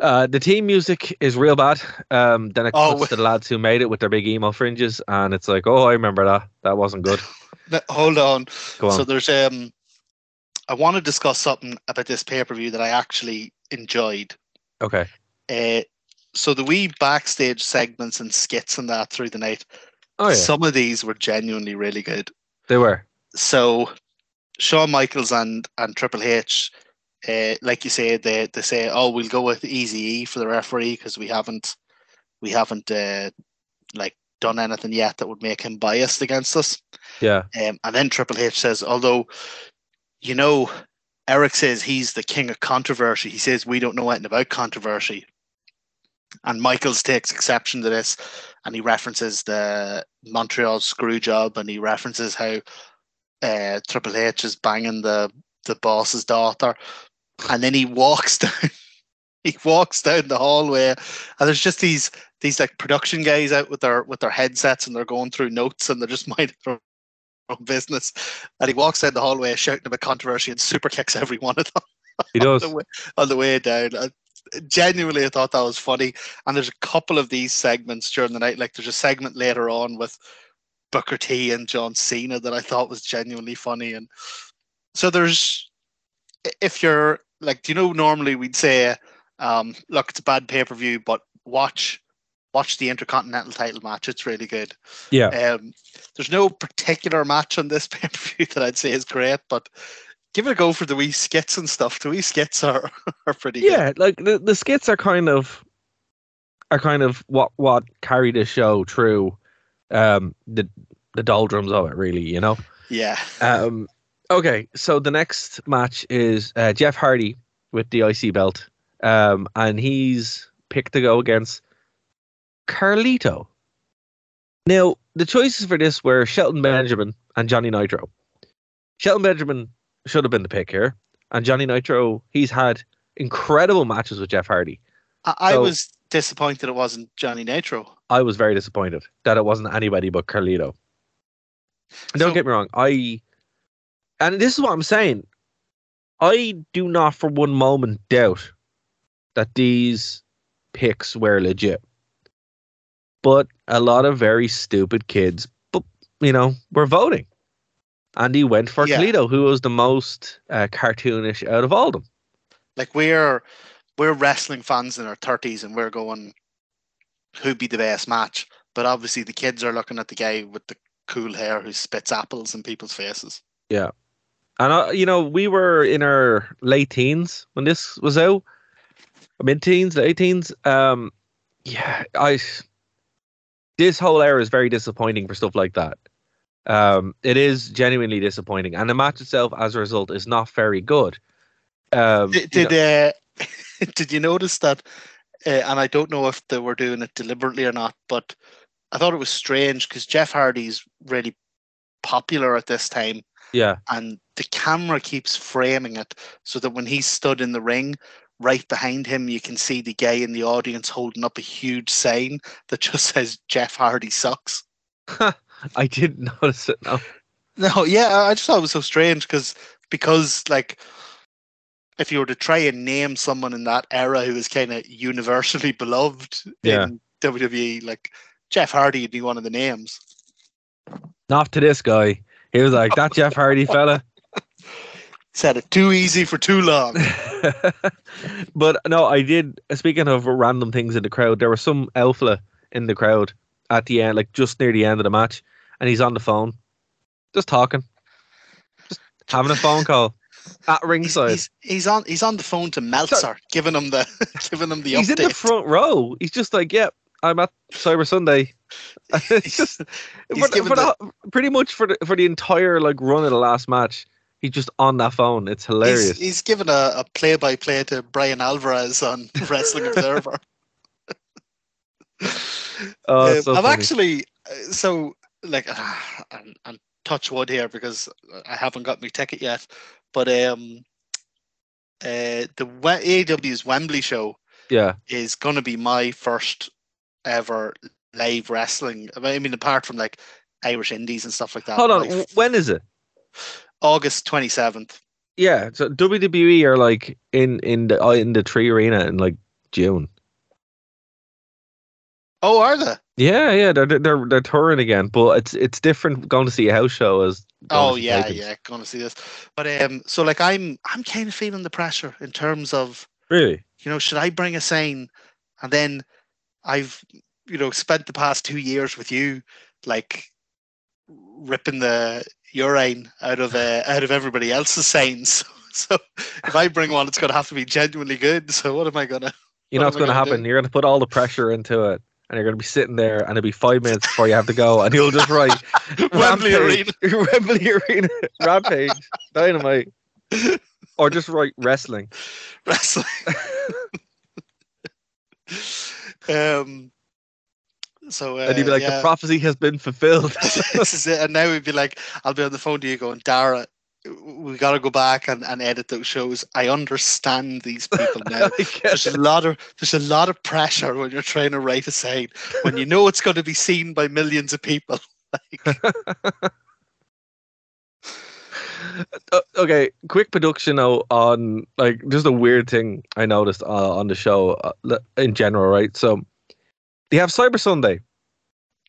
Uh, the team music is real bad. Um, then it Oh, to the lads who made it with their big emo fringes, and it's like, oh, I remember that. That wasn't good. (laughs) Hold on. On. So there's um I want to discuss something about this pay-per-view that I actually enjoyed. okay. Uh, so the wee backstage segments and skits and that through the night, Oh yeah, some of these were genuinely really good. they were. So Shawn Michaels and and Triple H, uh, like you say, they they say, oh, we'll go with Easy E for the referee because we haven't we haven't uh, like done anything yet that would make him biased against us. Yeah. Um, and then Triple H says, although, you know, Eric says he's the king of controversy. He says we don't know anything about controversy. And Michaels takes exception to this and he references the Montreal screw job and he references how uh, Triple H is banging the, the boss's daughter. And then he walks (laughs) down he walks down the hallway and there's just these these like production guys out with their with their headsets and they're going through notes and they're just (laughs) minding their own business. And he walks down the hallway shouting about controversy and super kicks every one of them (laughs) He does. (laughs) on the way, on the way down. I, genuinely, I thought that was funny. And there's a couple of these segments during the night. Like there's a segment later on with Booker T and John Cena that I thought was genuinely funny. And so there's, if you're like, do you know, normally we'd say, um, look, it's a bad pay per view, but watch. Watch the Intercontinental title match. It's really good. Yeah. Um, there's no particular match on this (laughs) pay per view that I'd say is great, but give it a go for the wee skits and stuff. The wee skits are, (laughs) are pretty good. Yeah, like the, the skits are kind of are kind of what what carry the show through um the the doldrums of it really, you know. Yeah. Um okay, so the next match is uh, Jeff Hardy with the IC belt. Um and he's picked to go against Carlito. Now, the choices for this were Shelton Benjamin and Johnny Nitro. Shelton Benjamin should have been the pick here, and Johnny Nitro, he's had incredible matches with Jeff Hardy. I, I So- was disappointed it wasn't Johnny Nitro. I was very disappointed that it wasn't anybody but Carlito. And don't So- get me wrong, I and this is what I'm saying. I do not for one moment doubt that these picks were legit. But a lot of very stupid kids, but you know, were voting. And he went for Yeah. Carlito, who was the most uh, cartoonish out of all of them. Like we're we're wrestling fans in our thirties and we're going who'd be the best match. But obviously the kids are looking at the guy with the cool hair who spits apples in people's faces. Yeah, and uh, you know, we were in our late teens when this was out, mid teens, late teens. Um, yeah, I. This whole era is very disappointing for stuff like that. Um, it is genuinely disappointing, and the match itself, as a result, is not very good. Um, Did you did, know- uh, (laughs) did you notice that? Uh, and I don't know if they were doing it deliberately or not, but I thought it was strange because Jeff Hardy's really popular at this time, yeah, and the camera keeps framing it so that when he stood in the ring, right behind him, you can see the guy in the audience holding up a huge sign that (laughs) just says Jeff Hardy sucks. (laughs) I didn't (laughs) notice it. No, No, yeah, I just thought it was so strange because because like if you were to try and name someone in that era who was kind of universally beloved Yeah. in WWE, like Jeff Hardy would be one of the names. Not to this guy. He was like, that Jeff Hardy fella. Said it too easy for too long. (laughs) but no, I did. Speaking of random things in the crowd, there was some alpha in the crowd at the end, like just near the end of the match, and he's on the phone, just talking, just having a phone call (laughs) at He's, ringside. he's, he's on he's on the phone to Meltzer, giving him the (laughs) giving him the He's update. in the front row. He's just like, "Yep, I'm at Cyber Sunday." just he's for, for the, pretty much for the for the entire like run of the last match. He's just on that phone. It's hilarious. He's, he's given a, a play-by-play to Bryan Alvarez on (laughs) Wrestling Observer. (laughs) oh, Um, so I've funny. actually uh, so like and, and touch wood here because I haven't got my ticket yet, but um, uh, the AEW's Wembley show yeah. is going to be my first ever live wrestling. I mean, apart from like Irish Indies and stuff like that. Hold on. like, When is it? August twenty seventh. Yeah, so WWE are like in in the uh, in the 3Arena in like June. Oh, are they? Yeah, yeah, they're they're they're touring again, but it's it's different going to see a house show as. Oh yeah, yeah, going to see this. But um, so like I'm I'm kind of feeling the pressure in terms of Really? you know, should I bring a sign? And then I've, you know, spent the past two years with you, like ripping the urine out of uh, out of everybody else's signs. (laughs) So if I bring one, it's going to have to be genuinely good. So what am I gonna? You know What what's going to happen? do? You're going to put all the pressure into it, and you're going to be sitting there, and it'll be five minutes before you have to go, and you'll just write (laughs) Wembley Rampage, (laughs) Wembley Arena, Rampage, Dynamite, or just write wrestling. Wrestling. um. So uh, and he'd be like, yeah. the prophecy has been fulfilled. (laughs) this is it. And now we'd be like, I'll be on the phone to you going, Dara, we got to go back and, and edit those shows. I understand these people (laughs) now. There's it. a lot of there's a lot of pressure when you're trying to write a sign when you know it's going to be seen by millions of people. (laughs) Like, Uh, okay, quick production note on like just a weird thing I noticed uh, on the show uh, in general, right? So they have Cyber Sunday,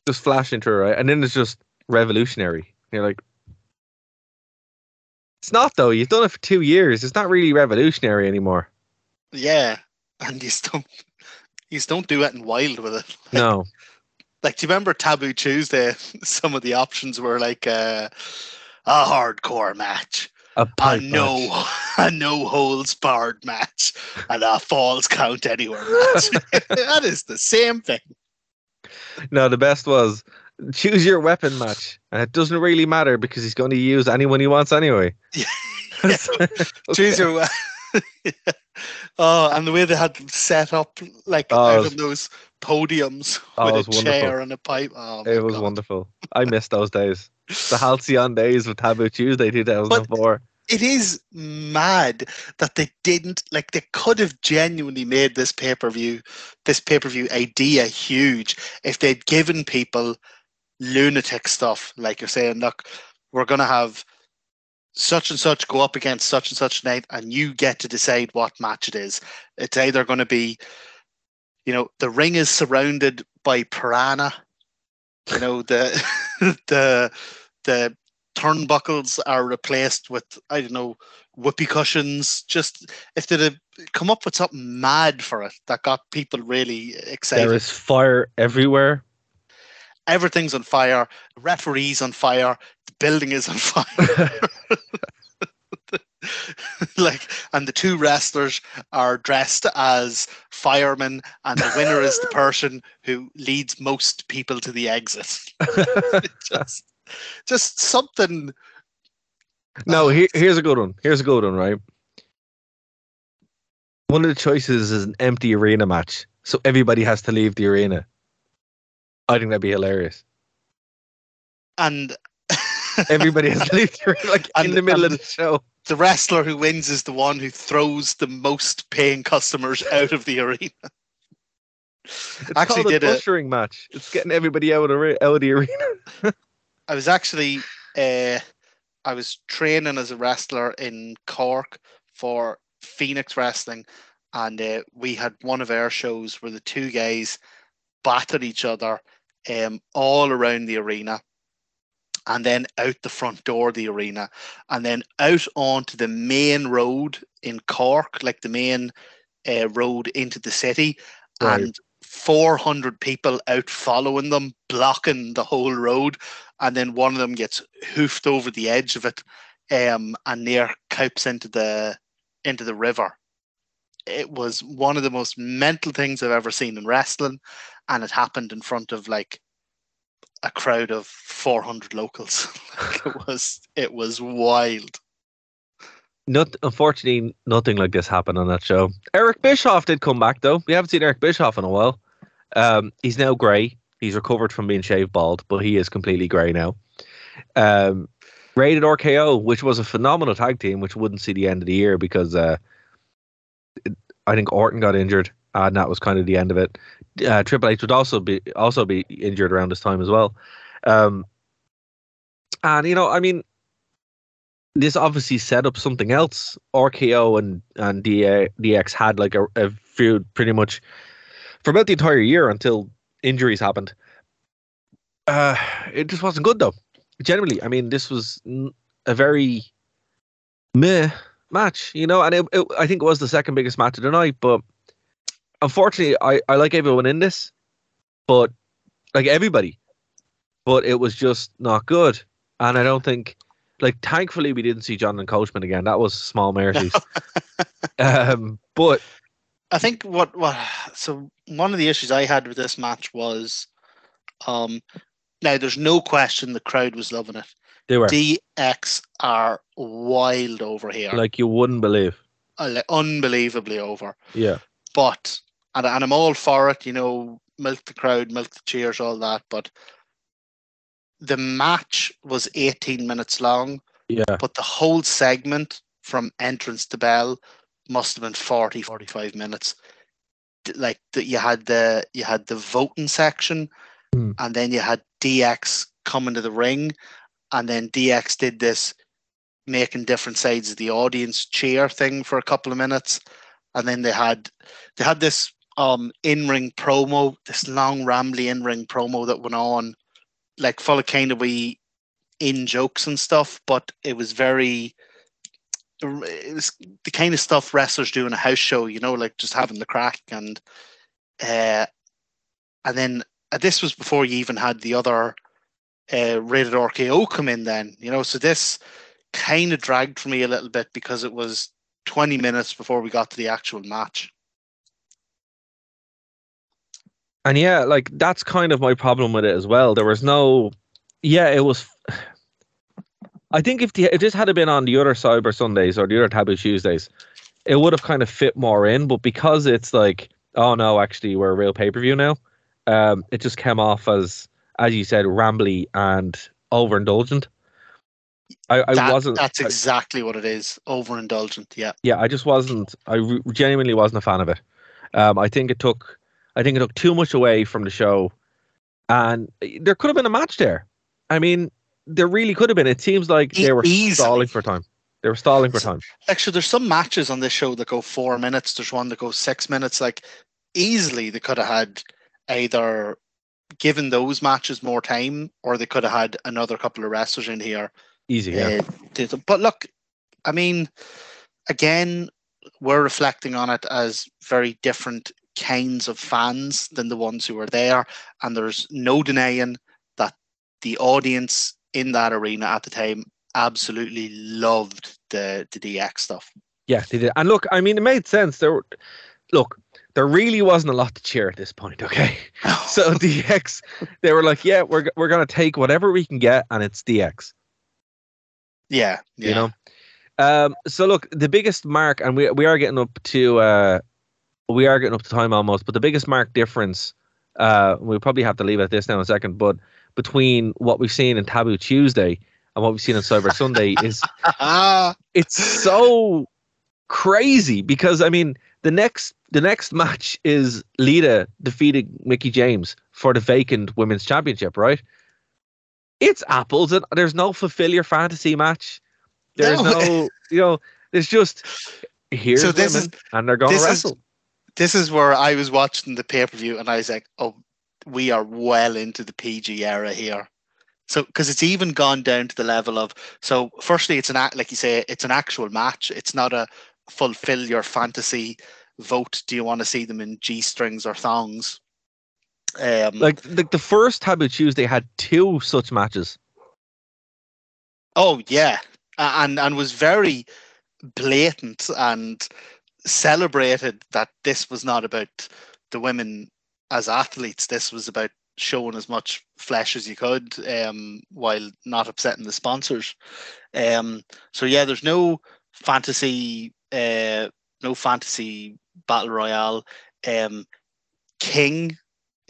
just flash into right, and then it's just revolutionary. You're like, it's not though. You've done it for two years. It's not really revolutionary anymore. yeah, (laughs) and you don't you don't do anything wild with it. (laughs) No, Like, do you remember Taboo Tuesday? (laughs) Some of the options were like uh, a hardcore match. A a no match. (laughs) a no holds barred match and a falls count anywhere match. (laughs) that is the same thing. No, the best was choose your weapon match, and it doesn't really matter because he's going to use anyone he wants anyway. (laughs) Yeah. Choose your Oh, and the way they had set up like Oh, out was- on those podiums Oh, with a chair and a pipe. Oh, It was God. wonderful. I missed those days. The halcyon days with Taboo Tuesday 2004. It is mad that they didn't like they could have genuinely made this pay-per-view this pay-per-view idea huge if they'd given people lunatic stuff like you're saying look we're going to have such and such go up against such and such night and you get to decide what match it is it's either going to be you know the ring is surrounded by piranha you know the (laughs) (laughs) the the turnbuckles are replaced with I don't know whoopee cushions. Just if they'd have come up with something mad for it that got people really excited. There is fire everywhere. Everything's on fire. Referee's on fire. The building is on fire. (laughs) (laughs) (laughs) like, and the two wrestlers are dressed as firemen, and the winner is the (laughs) person who leads most people to the exit. (laughs) just, just something. No, here, here's a good one. Here's a good one, right? One of the choices is an empty arena match, so everybody has to leave the arena. I think that'd be hilarious. And Everybody has to leave the arena, like in the middle of the show. The wrestler who wins is the one who throws the most paying customers out of the arena. It's actually called a ushering match. It's getting everybody out of the, out of the arena. (laughs) I was actually uh, I was training as a wrestler in Cork for Phoenix Wrestling, and uh, we had one of our shows where the two guys battered each other um, all around the arena and then out the front door of the arena and then out onto the main road in Cork, like the main uh, road into the city, Right. and 400 people out following them, blocking the whole road. And then one of them gets hoofed over the edge of it um, and near copes into the into the river. It was one of the most mental things I've ever seen in wrestling, and it happened in front of like a crowd of 400 locals. (laughs) it was it was wild. Not unfortunately, nothing like this happened on that show. Eric Bischoff did come back though. We haven't seen Eric Bischoff in a while. Um, he's now grey. He's recovered from being shaved bald, but he is completely grey now. Um, Rated RKO, which was a phenomenal tag team, which wouldn't see the end of the year because uh, I think Orton got injured, and that was kind of the end of it. Uh, Triple H would also be also be injured around this time as well. Um, and you know, I mean, this obviously set up something else. RKO and and DA, DX had like a, a feud pretty much for about the entire year until injuries happened. Uh, it just wasn't good though. Generally, I mean, this was a very meh match, you know, and it, it, I think it was the second biggest match of the night. But unfortunately, I I like everyone in this, but like everybody, but it was just not good, and I don't think like thankfully we didn't see Jonathan Coachman again. That was small mercies. (laughs) um, but I think what what so one of the issues I had with this match was um now there's no question the crowd was loving it. they were DX are wild over here. like you wouldn't believe. Uh, unbelievably over. Yeah, But and, and I'm all for it, you know, milk the crowd, milk the cheers, all that, but the match was 18 minutes long, yeah, but the whole segment from entrance to bell must have been 40 45 minutes. Like the, you had the you had the voting section Hmm. and then you had dx coming to the ring and then dx did this making different sides of the audience cheer thing for a couple of minutes. And then they had they had this um in-ring promo this long rambly in-ring promo that went on like full of kind of wee in jokes and stuff but it was very it was the kind of stuff wrestlers do in a house show, you know, like just having the crack and uh and then uh, this was before you even had the other uh rated RKO come in then, you know, so this kind of dragged for me a little bit because it was 20 minutes before we got to the actual match. And yeah, like that's kind of my problem with it as well. There was no, yeah, it was. I think if the if this had been on the other Cyber Sundays or the other Taboo Tuesdays, it would have kind of fit more in. But because it's like, oh no, actually we're a real pay per view now, um, it just came off as, as you said, rambly and overindulgent. I, I That- wasn't. that's I- exactly what it is. Overindulgent, yeah. yeah, I just wasn't. I re- genuinely wasn't a fan of it. Um, I think it took, I think it took too much away from the show, and there could have been a match there. I mean, there really could have been. It seems like they were easily. stalling for time. They were stalling for time. Actually, there's some matches on this show that go four minutes. There's one that goes six minutes. Like easily, they could have had either given those matches more time, or they could have had another couple of wrestlers in here. Easy, yeah. uh. But look, I mean, again, we're reflecting on it as very different kinds of fans than the ones who were there, and there's no denying that the audience in that arena at the time absolutely loved the the DX stuff. Yeah, they did. And look, I mean, it made sense. There, were, look, there really wasn't a lot to cheer at this point. Okay, (laughs) so DX, they were like, yeah, we're we're gonna take whatever we can get, and it's DX. yeah, yeah. you know um so look the biggest mark and we we are getting up to uh we are getting up to time almost but the biggest mark difference uh we'll probably have to leave it at this now in a second but between what we've seen in taboo tuesday and what we've seen on cyber sunday is Ah, (laughs) it's so crazy because i mean the next the next match is lita defeating mickie james for the vacant women's championship right it's apples and there's no fulfill your fantasy match there's No. no, you know, there's just Here's So this women, is- and they're going to this is- wrestle. This is where I was watching the pay per view and I was like, oh, we are well into the PG era here. So, because it's even gone down to the level of so. Firstly, it's an act like you say, it's an actual match. It's not a fulfill your fantasy vote. Do you want to see them in g strings or thongs? Um, Like, like the first Taboo Tuesday had two such matches. Oh yeah, and and was very blatant and celebrated that this was not about the women as athletes. This was about showing as much flesh as you could, um, while not upsetting the sponsors. Um, so yeah, there's no fantasy, uh, no fantasy battle royale. Um, King,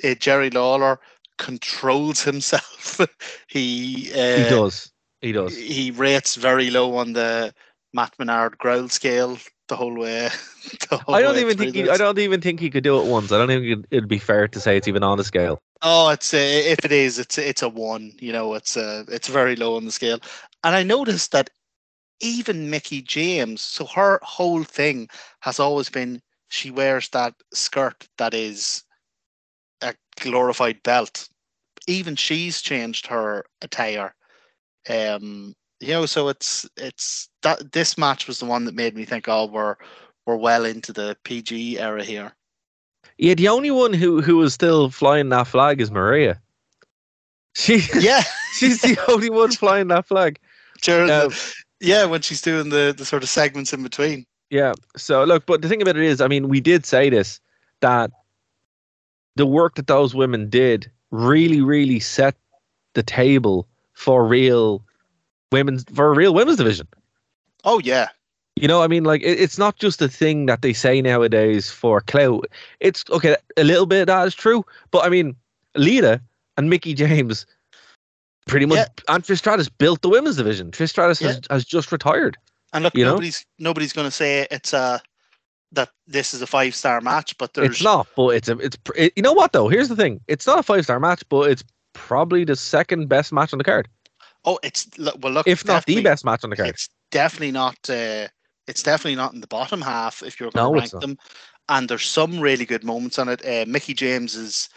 uh, Jerry Lawler controls himself. (laughs) he uh, He does. He does. he rates very low on the Matt Menard growl scale the whole way. (laughs) the whole I don't way even think he. I don't even think he could do it once. I don't think it'd, be fair to say it's even on the scale. Oh, it's a, if it is, it's it's a one. You know, it's a it's very low on the scale. And I noticed that even Mickie James, so her whole thing has always been she wears that skirt that is a glorified belt. Even she's changed her attire. Um, you know, so it's it's that this match was the one that made me think, oh, we're we're well into the PG era here. Yeah, the only one who who is still flying that flag is Maria. She Yeah, (laughs) she's the only one flying that flag. during Um, the, yeah, when she's doing the the sort of segments in between. Yeah. So look, but the thing about it is, I mean, we did say this that the work that those women did really, really set the table for real women's for a real women's division. Oh yeah, You know, I mean, like it, it's not just a thing that they say nowadays for clout. It's okay, a little bit of that is true, but I mean, Lita and Mickie James pretty much Yeah. and Trish Stratus built the women's division. Trish Stratus has, has just retired. and look, You know? nobody's nobody's going to say it's a that this is a five star match, but there's It's not, but it's a it's it, you know what though. Here's the thing: it's not a five star match, but it's probably the second best match on the card, oh, it's well, look, if not the best match on the card. It's definitely not. Uh, it's definitely not in the bottom half if you're going No, to rank them. And there's some really good moments on it. Uh, Mickie James's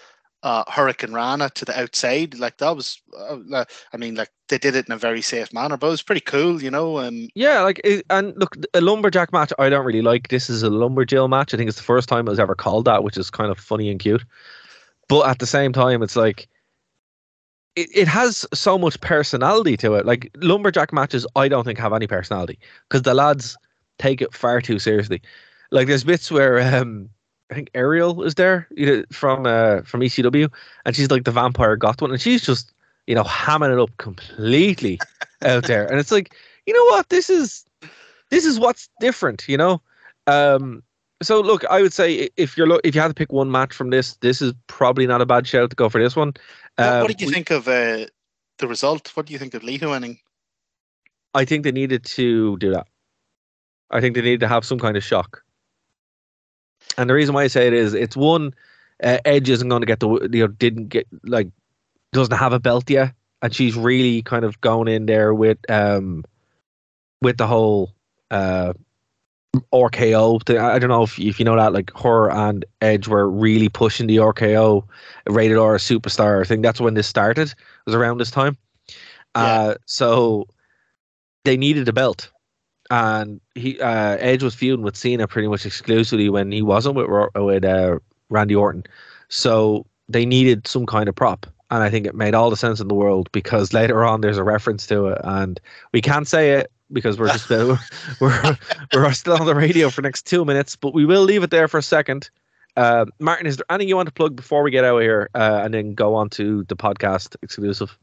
uh, hurricanrana to the outside, like that was. Uh, uh, I mean, like they did it in a very safe manner, but it was pretty cool, you know. Um, Yeah, like it, and look, a lumberjack match I don't really like. This is a lumberjill match. I think it's the first time it was ever called that, which is kind of funny and cute. But at the same time, it's like it, it has so much personality to it. Like lumberjack matches, I don't think have any personality because the lads take it far too seriously. Like there's bits where um I think Ariel is there you know, from uh from ECW, and she's like the vampire goth one, and she's just you know hamming it up completely (laughs) out there, and it's like you know what this is this is what's different, you know. Um, so look, I would say if you're lo- if you had to pick one match from this, this is probably not a bad shout to go for this one. What, what did you we- think of uh, the result? What do you think of Lita winning? I think they needed to do that. I think they needed to have some kind of shock. And the reason why I say it is, it's one, uh, Edge isn't going to get the, you know, didn't get, like, doesn't have a belt yet. And she's really kind of going in there with, um, with the whole, uh, RKO thing. I don't know if, if you know that, like, her and Edge were really pushing the RKO rated R superstar. thing. that's when this started, it was around this time. Uh, so they needed a belt, and he uh, Edge was feuding with Cena pretty much exclusively when he wasn't with with uh, Randy Orton. So they needed some kind of prop, and I think it made all the sense in the world because later on there's a reference to it, and we can't say it because we're just (laughs) uh, (laughs) we're we're still on the radio for the next two minutes, but we will leave it there for a second. Uh, Martin, is there anything you want to plug before we get out of here, uh, and then go on to the podcast exclusive?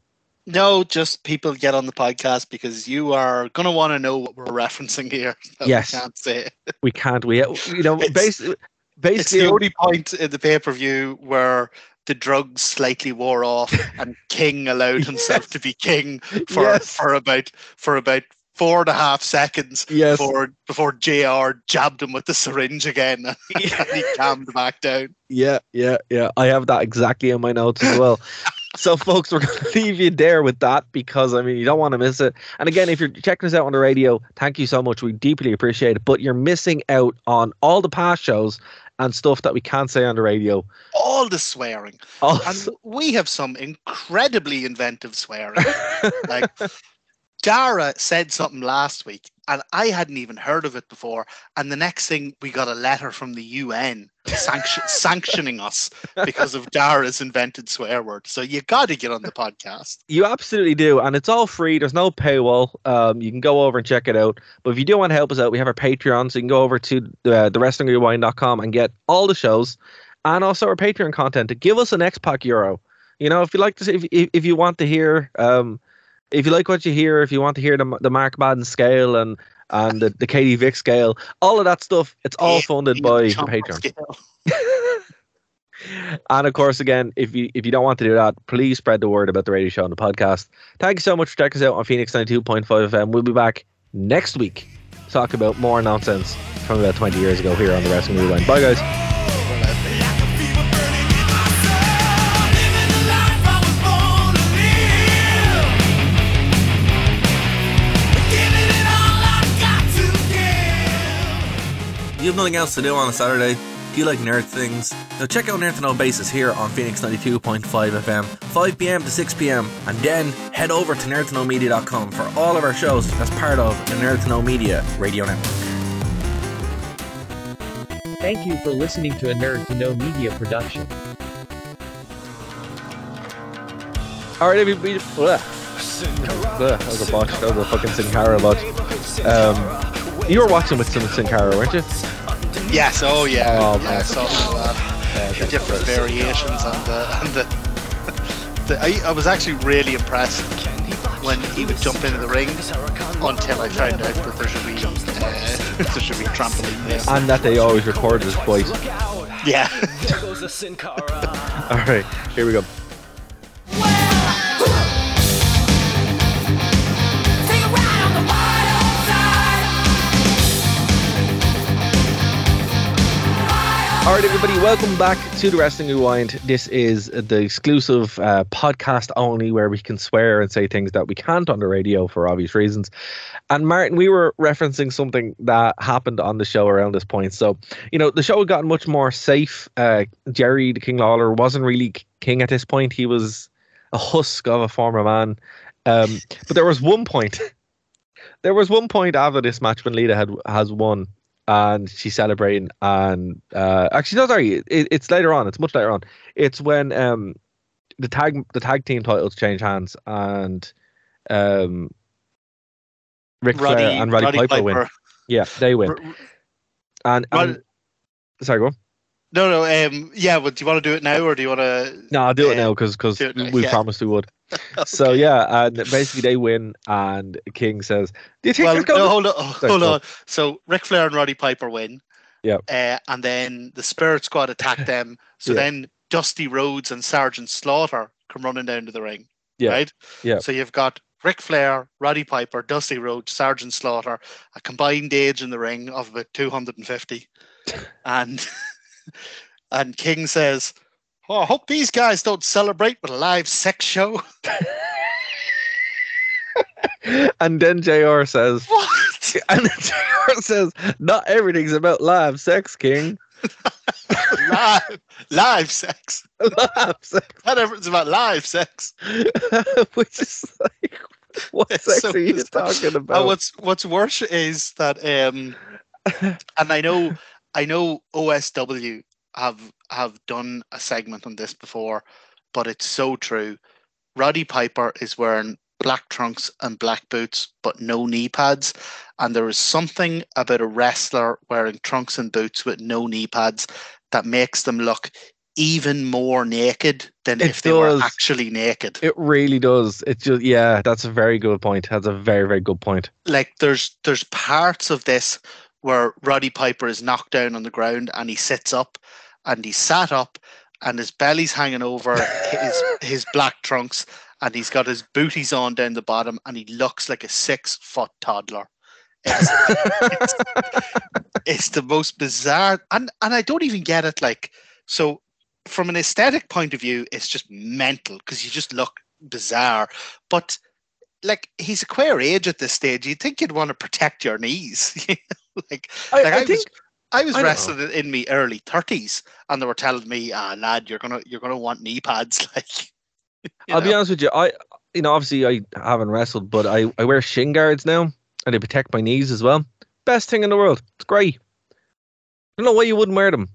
No, just people get on the podcast because you are going to want to know what we're referencing here. (laughs) that we Yes. can't say. We can't. We you know It's- basically It's the only point in the pay per view where the drugs slightly wore off and King allowed himself to be king for Yes. for about for about four and a half seconds Yes. before before JR jabbed him with the syringe again (laughs) and he calmed back down. Yeah, yeah, yeah. I have that exactly in my notes as well. (laughs) so, folks, we're going (laughs) to leave you there with that because I mean you don't want to miss it. And again, if you're checking us out on the radio, thank you so much. We deeply appreciate it. But you're missing out on all the past shows and stuff that we can't say on the radio. All the swearing. Oh, And we have some incredibly inventive swearing. like Dara said something last week, and I hadn't even heard of it before. And the next thing, we got a letter from the UN sanction, (laughs) sanctioning us because of Dara's invented swear word. So you got to get on the podcast. You absolutely do, and it's all free. There's no paywall. Um, you can go over and check it out. But if you do want to help us out, we have our Patreon, so you can go over to uh, the wrestlingrewind.com and get all the shows, and also our Patreon content to give us an X Pac Euro. You know, if you like to, if if, if you want to hear, um, if you like what you hear, if you want to hear the the Mark Madden scale and and the, the Katie Vick scale, all of that stuff, it's all funded by the Patreon. (laughs) (laughs) and of course, again, if you if you don't want to do that, please spread the word about the radio show and the podcast. Thank you so much for checking us out on Phoenix 92.5 FM. We'll be back next week to talk about more nonsense from about 20 years ago here on the Wrestling Rewind. Bye, guys. You have nothing else to do on a Saturday? Do you like nerd things? Now check out Nerd to Know Basis here on Phoenix 92.5 FM, 5pm to 6pm, and then head over to nerdtoknowmedia.com for all of our shows as part of the Nerd to Know Media radio network. Thank you for listening to a Nerd to Know Media production. All right, everybody. Ugh. Ugh, that was a botch. That was a fucking Sin Cara botch. Um, you were watching with some Sin Cara, weren't you? Yes, oh yeah. Oh, yeah, man. I saw some of that. The different variations on the and the, (laughs) the I, I was actually really impressed when he would jump into the ring until I found out that there should be uh, (laughs) there should be trampoline there. And that they always recorded his voice. Yeah. (laughs) All right, here we go. All right, everybody, welcome back to the Wrestling Rewind. This is the exclusive uh, podcast only where we can swear and say things that we can't on the radio for obvious reasons. And Martin, we were referencing something that happened on the show around this point. So, you know, the show had gotten much more safe. Uh, Jerry the King Lawler wasn't really king at this point. He was a husk of a former man. Um, but there was one point. (laughs) There was one point after this match when Lita had has won and she's celebrating and uh actually no sorry it, it's later on it's much later on it's when um the tag the tag team titles change hands and um Ric Flair and Roddy, Piper, win yeah they win R- and, Rod- and sorry go on No, no. Um, yeah, but do you want to do it now, or do you want to? no I'll do it now because because Do it now, we yeah. promised we would (laughs) so yeah and basically they win and King says do you think Well, gonna no, hold on, Sorry, hold on. So Ric Flair and Roddy Piper win. Yeah. Uh, and then the Spirit Squad attack them. (laughs) So Yeah. then Dusty Rhodes and Sergeant Slaughter come running down to the ring. Yeah. Right. Yeah. So you've got Ric Flair, Roddy Piper, Dusty Rhodes, Sergeant Slaughter, a combined age in the ring of about 250, and (laughs) and King says. Oh, I hope these guys don't celebrate with a live sex show. (laughs) and then JR says What? (laughs) And then JR says, not everything's about live sex, King. (laughs) live, live sex. live sex. Not everything's about live sex. Which is like, what It's sex so are you bizarre. talking And about? what's what's worse is that um and I know I know OSW have have done a segment on this before, but it's so true. Roddy Piper is wearing black trunks and black boots, but no knee pads. And there is something about a wrestler wearing trunks and boots with no knee pads that makes them look even more naked than It if they were actually naked. It really does. It just, yeah, that's a very good point. That's a very, very good point. like there's there's parts of this where Roddy Piper is knocked down on the ground and he sits up and he sat up and his belly's hanging over his (laughs) his black trunks and he's got his booties on down the bottom and he looks like a six foot toddler. It's, it's, it's the most bizarre and and I don't even get it like so from an aesthetic point of view, it's just mental because you just look bizarre. But like he's a queer age at this stage, you'd think you'd want to protect your knees. (laughs) know? (laughs) like, I, like I I, think was I was I wrestling in me early thirties, and they were telling me, "Ah, lad, you're gonna you're gonna want knee pads." (laughs) Like, I'll be honest with you. I, you know, obviously I haven't wrestled, but I, I wear shin guards now, and they protect my knees as well. Best thing in the world. It's great. I don't know why you wouldn't wear them.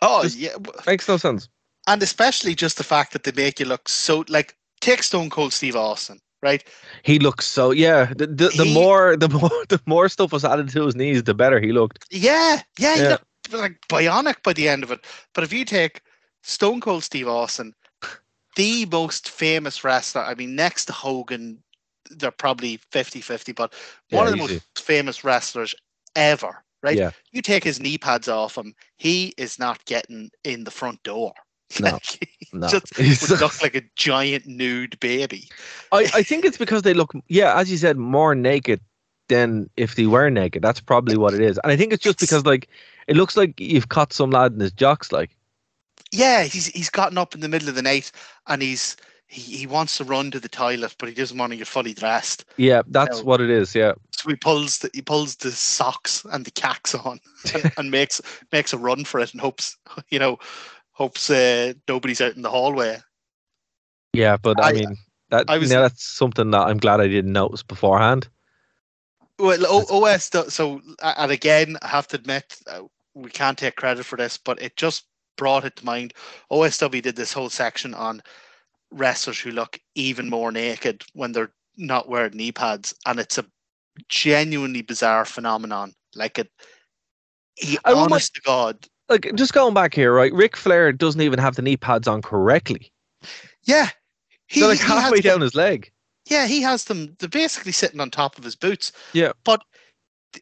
Oh just- yeah, Makes no sense. and especially just the fact that they make you look so like take Stone Cold Steve Austin, right? He looks so yeah. The the, the He- more (laughs) the more the more stuff was added to his knees, the better he looked. Yeah, yeah, he Yeah. looked like bionic by the end of it. But if you take Stone Cold Steve Austin, the most famous wrestler, I mean, next to Hogan, they're probably 50 50, but Yeah, one of the most famous wrestlers ever, right? Yeah. You take his knee pads off him, he is not getting in the front door. No, (laughs) No. just (laughs) would look like a giant nude baby. I, I think it's because they look yeah, as you said, more naked than if they were naked. That's probably what it is. And I think it's just It's- because like it looks like you've caught some lad in his jocks like. Yeah, he's he's gotten up in the middle of the night and he's he, he wants to run to the toilet, but he doesn't want to get fully dressed. Yeah, that's No. what it is, yeah. So he pulls the he pulls the socks and the cacks on and, (laughs) and makes makes a run for it and hopes you know hopes uh, nobody's out in the hallway. Yeah, but I, I- mean that I was- that's something that I'm glad I didn't notice beforehand. Well, o- OS so and again I have to admit uh, we can't take credit for this, but it just brought it to mind. OSW did this whole section on wrestlers who look even more naked when they're not wearing knee pads, and it's a genuinely bizarre phenomenon. Like it, he, wouldn't honest to God, Like just going back here, right? Ric Flair doesn't even have the knee pads on correctly. yeah, he, They're like halfway them- down his leg. Yeah, he has them. They're basically sitting on top of his boots. Yeah. But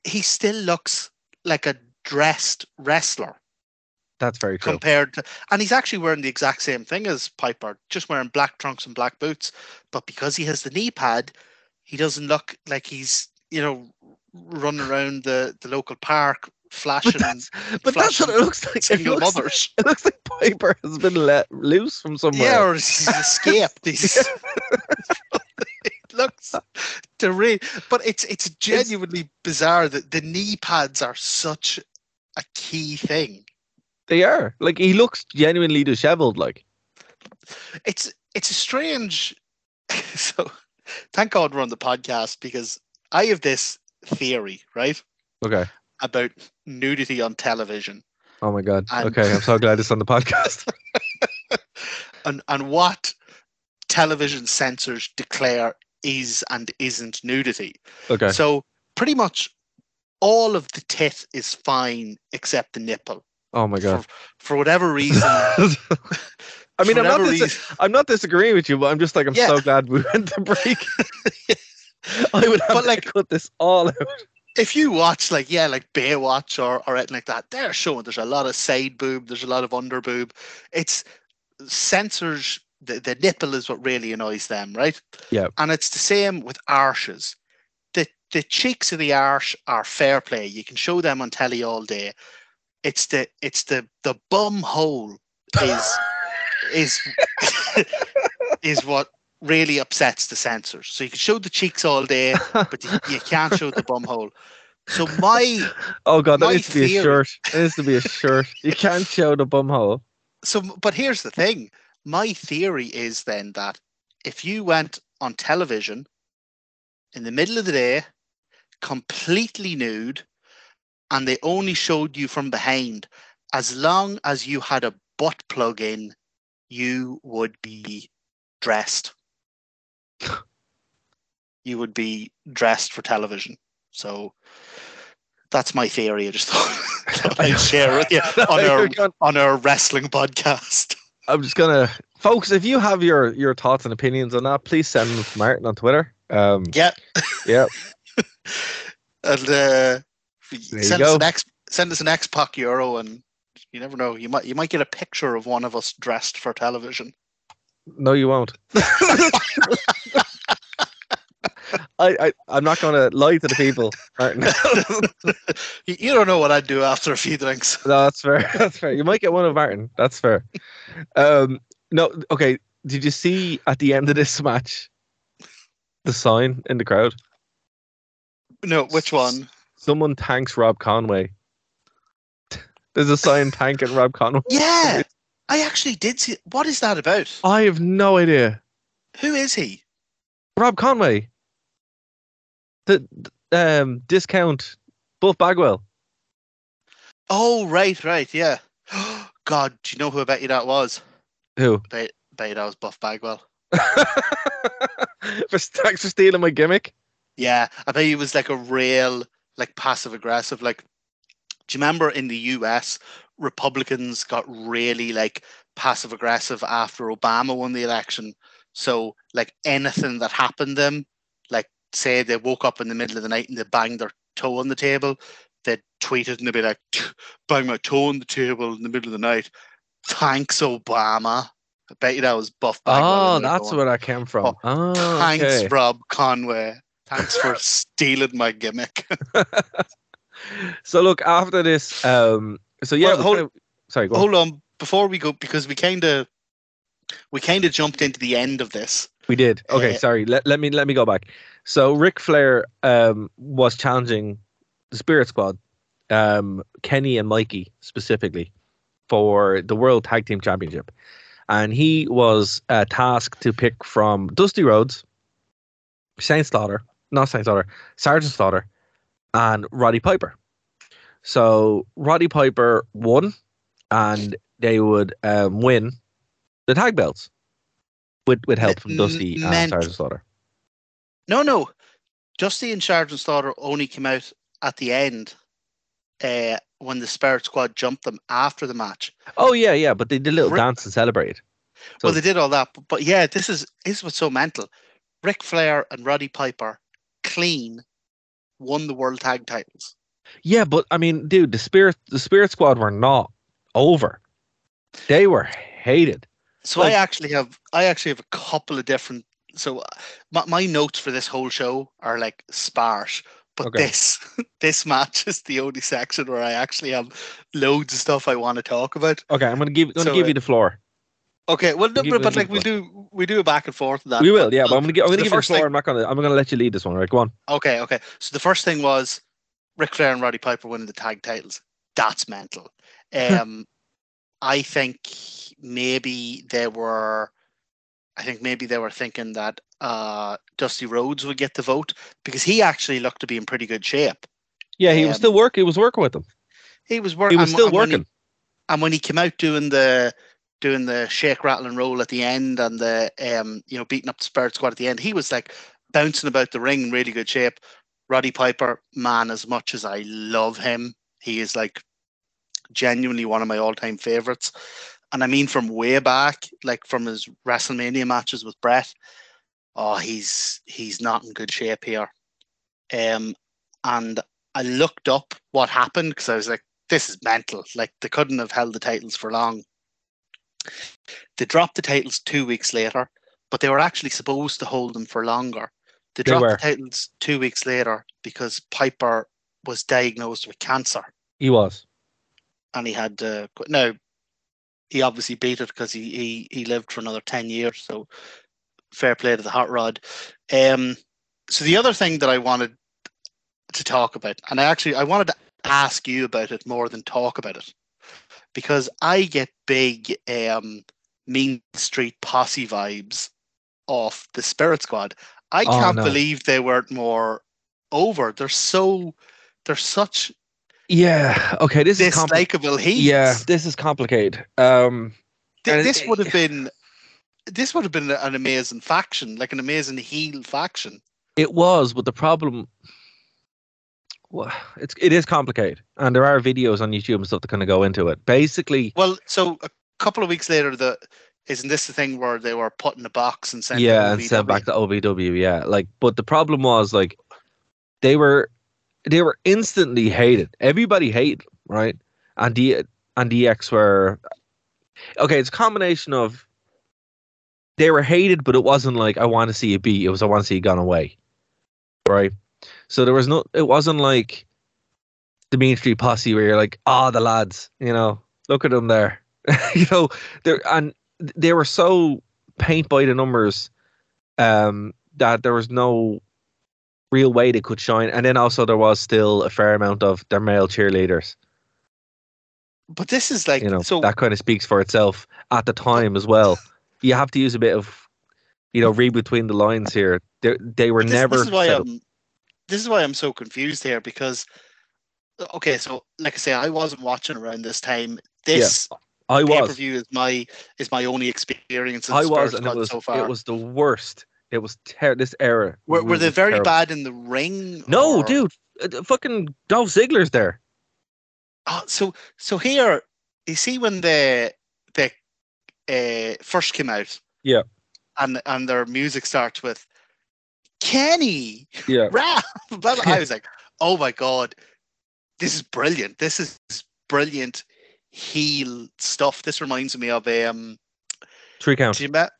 he still looks like a dressed wrestler That's very true. compared to, and he's actually wearing the exact same thing as Piper, just wearing black trunks and black boots. But because he has the knee pad, he doesn't look like he's, you know, running around the, the local park flashing But that's but that's what it looks like. It looks, mothers. it looks like Piper has been let loose from somewhere. Yeah, or he's (laughs) escaped. (laughs) He's, (laughs) it looks deranged, but it's it's genuinely bizarre that the knee pads are such a key thing. They are. Like he looks genuinely disheveled. Like It's it's a strange. So, thank God we're on the podcast because I have this theory, right, okay. About nudity on television Oh my god. And- okay, I'm so glad it's on the podcast. (laughs) (laughs) and and what television censors declare is and isn't nudity. Okay. So pretty much all of the tit is fine except the nipple. Oh my god. For whatever reason. (laughs) I mean, I'm not, dis- I'm not disagreeing with you, but I'm just like, I'm Yeah. so glad we went to break. I would have But, to like- cut this all out. If you watch like yeah, like Baywatch or or anything like that, they're showing there's a lot of side boob, there's a lot of under boob. It's censors the, the nipple is what really annoys them, right? Yeah. And it's the same with arches. The the cheeks of the arch are fair play. You can show them on telly all day. It's the it's the the bum hole is is (laughs) is what really upsets the censors. So you can show the cheeks all day, (laughs) but you, can't show the bum hole. So my (laughs) Oh god, that needs to be a shirt. It needs to be a shirt. You (laughs) can't show the bum hole. so but here's the thing. My theory is then that if you went on television in the middle of the day, completely nude, and they only showed you from behind, as long as you had a butt plug in, you would be dressed. (laughs) you would be dressed for television. So that's my theory. I just (laughs) thought I'd share it yeah, (laughs) on our on our wrestling podcast. I'm just gonna, folks. If you have your your thoughts and opinions on that, please send them to Martin on Twitter. Um, Yeah. yeah, And uh, send us an X send us an X Pac Euro and you never know, you might you might get a picture of one of us dressed for television. no, you won't. I, I I'm not gonna lie to the people. Martin. (laughs) you, you don't know what I'd do after a few drinks. no, that's fair. (laughs) That's fair. You might get one of Martin. That's fair. Um, no, okay. Did you see at the end of this match the sign in the crowd? No, which one? Someone thanks Rob Conway. There's a sign thanking Rob Conway. (laughs) Yeah, I actually did see. What is that about? I have no idea. Who is he? Rob Conway. The um discount Buff Bagwell. Oh, right, right, yeah. (gasps) God, do you know who I bet you that was? Who? Bet, bet you that was Buff Bagwell. (laughs) for thanks for stealing my gimmick. Yeah, I bet he was like a real, like passive aggressive. Like, do you remember in the US, Republicans got really like passive aggressive after Obama won the election? So, like anything that happened them, say they woke up in the middle of the night and they banged their toe on the table, they'd tweet it and they'd be like, (laughs) bang my toe on the table in the middle of the night. Thanks, Obama. I bet you that was Buff Bagwell. Oh, that's going, where that came from. Oh, Oh, Thanks, okay. Rob Conway. Thanks for (laughs) stealing my gimmick. (laughs) so look after this. Um. So yeah. Well, hold- kinda- sorry. Go on. Hold on, before we go, because we kind of we kind of jumped into the end of this. We did. Okay, sorry. Let, let me let me go back. So Ric Flair um was challenging the Spirit Squad, um Kenny and Mikey specifically for the World Tag Team Championship, and he was uh, tasked to pick from Dusty Rhodes, Saint Slaughter, not Saint Slaughter, Sergeant Slaughter, and Roddy Piper. So Roddy Piper won, and they would um, win the tag belts with with help from Dusty and meant- Sergeant Slaughter. No, no, Dusty and Sergeant Slaughter only came out at the end uh, when the Spirit Squad jumped them after the match. Oh yeah, yeah, but they did a little Ric- dance and celebrate. So- well, they did all that, but, but yeah, this is this is what's so mental. Ric Flair and Roddy Piper clean won the world tag titles. Yeah, but I mean, dude, the spirit the Spirit Squad were not over. They were hated. So Like- I actually have I actually have a couple of different. So uh, my, my notes for this whole show are like sparse, but Okay. this (laughs) this match is the only section where I actually have loads of stuff I want to talk about. Okay, I'm gonna give gonna So, give uh, you the floor. Okay, well, no, but, but like we do we do a back and forth of that. we will, yeah, but I'm gonna give I'm gonna give you the floor. thing- I'm not gonna I'm gonna let you lead this one. Right, go on. Okay, okay. So the first thing was Ric Flair and Roddy Piper winning the tag titles. That's mental. (laughs) Um, I think maybe they were, I think maybe they were thinking that uh, Dusty Rhodes would get the vote because he actually looked to be in pretty good shape. Yeah, he was Um, still working. He was working with them. He was working. He was still working. and when he came out doing the doing the shake, rattle, and roll at the end, and the um, you know beating up the Spirit Squad at the end, he was like bouncing about the ring in really good shape. Roddy Piper, man, as much as I love him, he is like genuinely one of my all-time favorites. And I mean from way back, like from his WrestleMania matches with Bret. Oh, he's he's not in good shape here. Um, and I looked up what happened because I was like, this is mental. Like they couldn't have held the titles for long. They dropped the titles two weeks later, but they were actually supposed to hold them for longer. They They dropped were. the titles two weeks later because Piper was diagnosed with cancer He was. And he had quit. Now, he obviously beat it because he, he he lived for another ten years. So, fair play to the hot rod. Um, so the other thing that I wanted to talk about, and I actually I wanted to ask you about it more than talk about it, because I get big um, Mean Street Posse vibes off the Spirit Squad. I Oh, can't no. believe they weren't more over. They're so they're such Yeah. Okay. This is compli- heat. Yeah, this is complicated. Um. Th- this it- would have been this would have been an amazing faction, like an amazing heel faction. It was, but the problem, well, it's it is complicated, and there are videos on YouTube and stuff that kind of go into it. Basically, Well, so a couple of weeks later, the isn't this the thing where they were put in a box and sent? yeah, and sent back to OVW. Yeah, like, but the problem was like they were they were instantly hated. Everybody hated, right? And D and DX were okay. It's a combination of they were hated, but it wasn't like I want to see you beat. It was I want to see you gone away. right? So there was no. It wasn't like the Mean Street Posse where you're like, ah, the lads, you know, look at them there, (laughs) you know, they and they were so paint by the numbers, um, that there was no real way they could shine, and then also there was still a fair amount of their male cheerleaders. But this is like You know, so. that kind of speaks for itself at the time as well. You have to use a bit of, you know, read between the lines here. They they were this, never. This is why I'm. This is why I'm so confused here because, okay, so like I say, I wasn't watching around this time. This I pay per was. view is my is my only experience. I was, and it was so far. it was the worst. It was ter- this era. Were, were they very terrible. bad in the ring? No, or- dude, uh, fucking Dolph Ziggler's there. Oh, so so here you see when the the uh, first came out. Yeah. And and their music starts with Kenny Yeah, (laughs) rap. (laughs) I was (laughs) like, oh my god, this is brilliant. This is brilliant heel stuff. This reminds me of um three count. do you met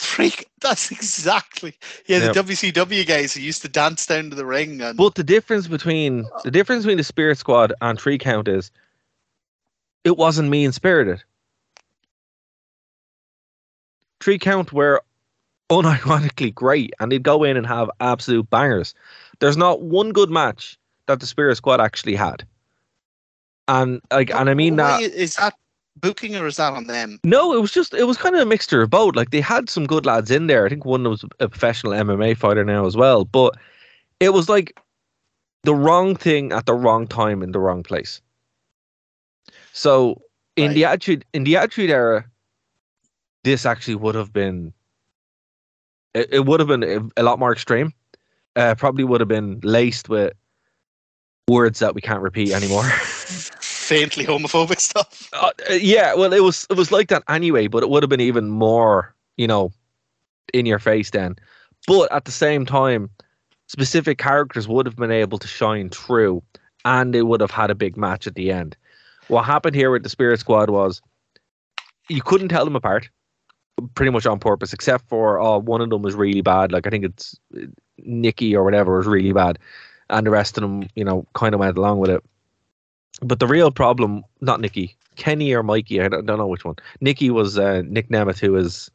three that's exactly yeah, Yep. the WCW guys who used to dance down to the ring and But the difference between the difference between the Spirit Squad and Three Count is it wasn't mean spirited. Three Count were unironically great and they'd go in and have absolute bangers. There's not one good match that the Spirit Squad actually had. And like and I mean that is that booking or is that on them? No, it was just it was kind of a mixture of both. Like they had some good lads in there. I think one was a professional MMA fighter now as well. But it was like the wrong thing at the wrong time in the wrong place. So in the attitude in the attitude era, this actually would have been it, it would have been a, a lot more extreme. Uh, probably would have been laced with words that we can't repeat anymore. (laughs) (laughs) Faintly homophobic (laughs) stuff. Uh, yeah, well, it was it was like that anyway, but it would have been even more, you know, in your face then. But at the same time, specific characters would have been able to shine through, and they would have had a big match at the end. What happened here with the Spirit Squad was you couldn't tell them apart, pretty much on purpose, except for oh, one of them was really bad. Like I think it's Nikki or whatever was really bad, and the rest of them, you know, kind of went along with it. But the real problem, not Nikki, Kenny or Mikey, I don't, don't know which one. Nikki was uh, Nick Nemeth, who is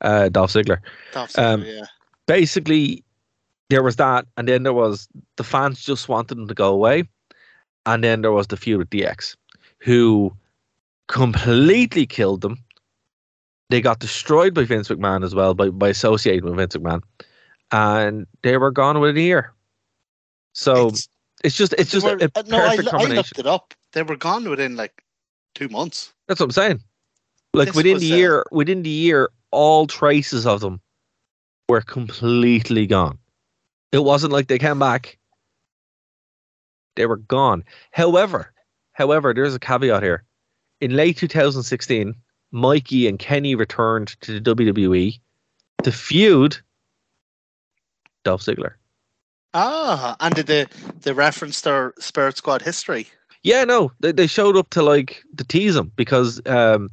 uh, Dolph Ziggler. Dolph Um, yeah. Basically, there was that, and then there was the fans just wanted them to go away, and then there was the feud with DX, who completely killed them. They got destroyed by Vince McMahon as well, by, by associating with Vince McMahon, and they were gone within a year. So it's, It's- just it's just were- a, a uh, no, I, perfect I combination. looked it up. They were gone within like two months. That's what I'm saying. Like This within was, the uh, year, within the year, all traces of them were completely gone. It wasn't like they came back; they were gone. However, however, there's a caveat here. In late 2016, Mikey and Kenny returned to the WWE to feud Dolph Ziggler. Ah, and did they they reference their Spirit Squad history? Yeah, no, they, they showed up to like to tease him because um,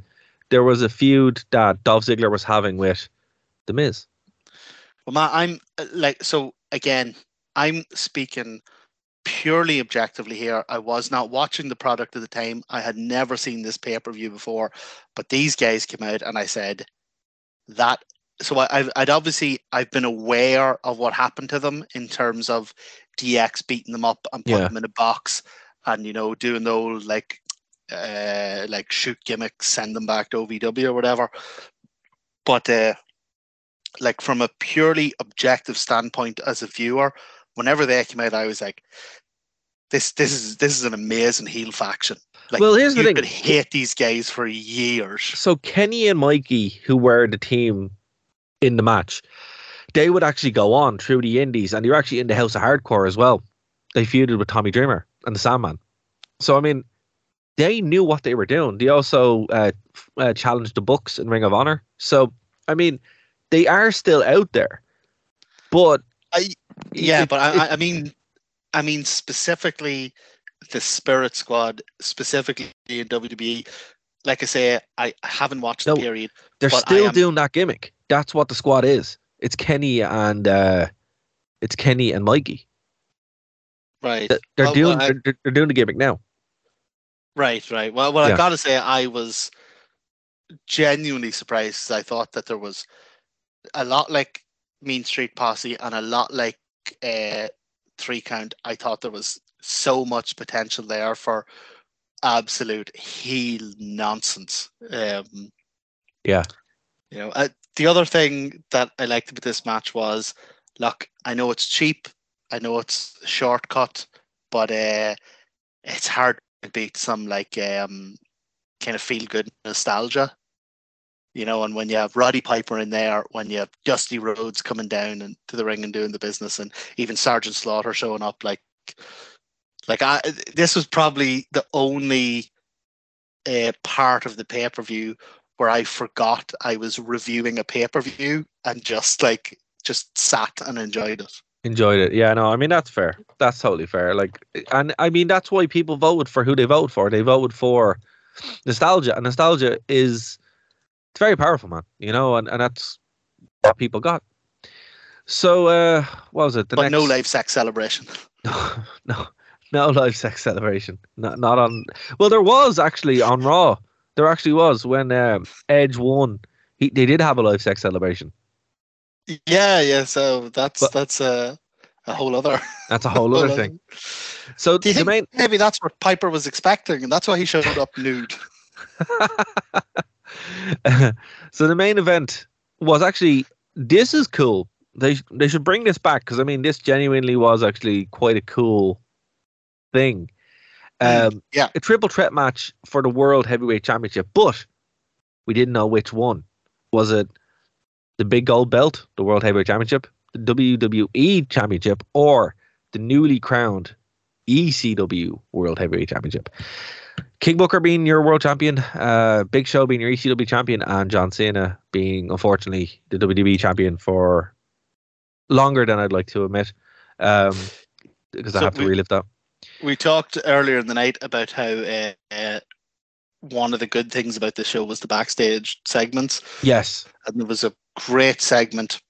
there was a feud that Dolph Ziggler was having with The Miz. Well, Matt, I'm uh, like so again. I'm speaking purely objectively here. I was not watching the product at the time. I had never seen this pay per view before, but these guys came out and I said that. So I, I've I'd obviously I've been aware of what happened to them in terms of DX beating them up and putting Yeah. them in a box and you know doing the old like uh like shoot gimmicks, send them back to OVW or whatever. But uh like from a purely objective standpoint as a viewer, whenever they came out, I was like, "This, this is this is an amazing heel faction." Like, Well, here's the you thing. could hate these guys for years. So Kenny and Mikey, who were the team in the match, they would actually go on through the Indies, and they were actually in the House of Hardcore as well. They feuded with Tommy Dreamer and the Sandman. So I mean, they knew what they were doing. They also uh, uh, challenged the Bucks in Ring of Honor. So I mean, they are still out there, but I, yeah, it- but I, it- I- mean, I mean specifically the Spirit Squad, specifically in WWE. Like I say, I haven't watched No, the period. they're still am- doing that gimmick. That's what the squad is. It's Kenny and uh, It's Kenny and Mikey. Right. They're doing well, I- they're, they're doing the gimmick now. Right, right. Well, well, Yeah. I gotta say, I was genuinely surprised. I thought that there was a lot like Mean Street Posse and a lot like uh, Three Count. I thought there was so much potential there for absolute heel nonsense. Um, Yeah. you know, uh, the other thing that I liked about this match was, look, I know it's cheap, I know it's shortcut, but uh, it's hard to beat some like um, kind of feel good nostalgia. You know, and when you have Roddy Piper in there, when you have Dusty Rhodes coming down and to the ring and doing the business, and even Sergeant Slaughter showing up, like, like I, this was probably the only uh, part of the pay per view where I forgot I was reviewing a pay per view and just like just sat and enjoyed it. Enjoyed it. Yeah, no, I mean that's fair. That's totally fair. Like, and I mean that's why people voted for who they voted for. They voted for nostalgia, and nostalgia is it's very powerful, man. You know, and, and that's what people got. So, uh, what was it? The but next... no live sex celebration. (laughs) (laughs) no, no live sex celebration. Not not on. Well, there was actually on Raw. There actually was when um, Edge won. He they did have a live sex celebration. Yeah, yeah. So that's But- that's a a whole other (laughs) That's a whole other thing. So Do you think main maybe that's what Piper was expecting, and that's why he showed up nude? (laughs) so the main event was actually this is cool. They they should bring this back because I mean this genuinely was actually quite a cool thing. Um, yeah. a triple threat match for the World Heavyweight Championship, but we didn't know which one. Was it the big gold belt, the World Heavyweight Championship, the WWE Championship, or the newly crowned ECW World Heavyweight Championship? King Booker being your world champion, uh, Big Show being your ECW champion, and John Cena being unfortunately the WWE champion for longer than I'd like to admit, um, because I have to relive that. We talked earlier in the night about how uh, uh, one of the good things about the show was the backstage segments, Yes, and there was a great segment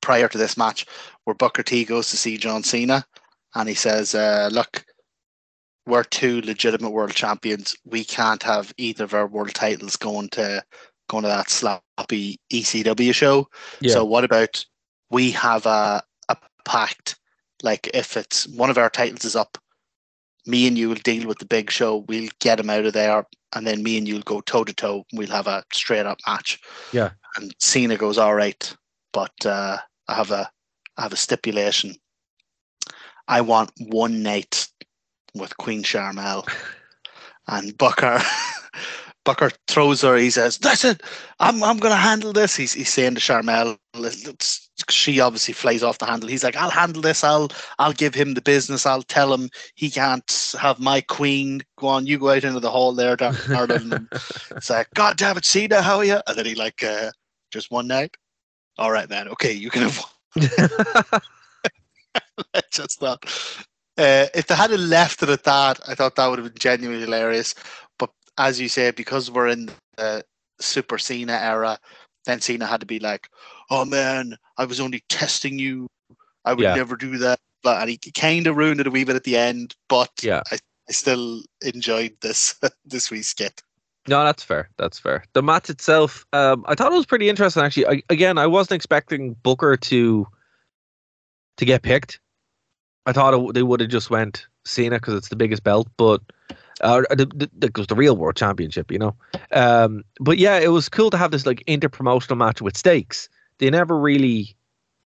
prior to this match where Booker T goes to see John Cena, and he says, uh, "Look, we're two legitimate world champions. We can't have either of our world titles going to going to that sloppy ECW show. Yeah. So what about we have a a pact? Like if it's one of our titles is up, me and you will deal with the big show. We'll get him out of there, and then me and you'll go toe to toe. We'll have a straight up match. Yeah. And Cena goes, all right, but uh, I have a I have a stipulation. I want one night with Queen Sharmell. (laughs) And Booker (laughs) Booker throws her, he says, That's it, I'm I'm gonna handle this. He's he's saying to Sharmell, "Let's- she obviously flies off the handle. He's like, I'll handle this, I'll I'll give him the business, I'll tell him he can't have my queen. Go on, you go out into the hall there, Darling. (laughs) It's like, God damn it, Cena, how are you? And then he like uh, just one night. All right, man, okay, you can have (laughs) (laughs) just thought uh, if they had left it at that, I thought that would have been genuinely hilarious. But as you say, because we're in the Super Cena era, then Cena had to be like, "Oh man, I was only testing you. I would Yeah. never do that." But and he kind of ruined it a wee bit at the end. But Yeah. I, I still enjoyed this (laughs) this wee skit. No, that's fair. That's fair. The match itself, um, I thought it was pretty interesting. Actually, I, again, I wasn't expecting Booker to to get picked. I thought it, they would have just went Cena because it's the biggest belt, but uh, the, the, the, it was the real world championship, you know. Um, but yeah, it was cool to have this like interpromotional match with stakes. They never really,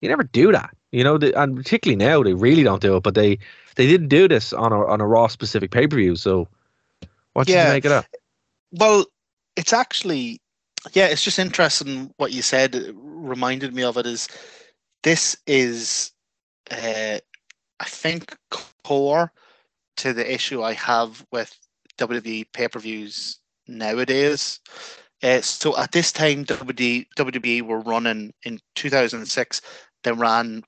they never do that, you know. They, and particularly now, they really don't do it. But they they didn't do this on a on a Raw specific pay per view. So what did Yeah. you make it up? Well, it's actually, yeah, it's just interesting what you said. It reminded me of it is this is, uh, I think, core to the issue I have with WWE pay per views nowadays. Uh, so at this time, WWE, WWE were running in 2006, they ran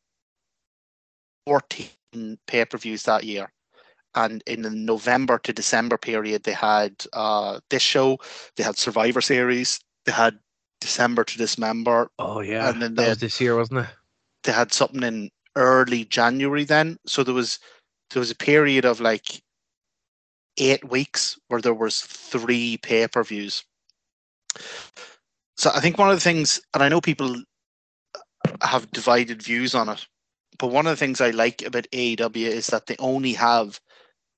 14 pay per views that year and in the November to December period, they had uh, this show, they had Survivor Series, they had December to Dismember, Oh yeah, And then that was had- this year, wasn't it? they had something in early January then. So there was there was a period of like eight weeks where there was three pay-per-views. So I think one of the things, and I know people have divided views on it, but one of the things I like about AEW is that they only have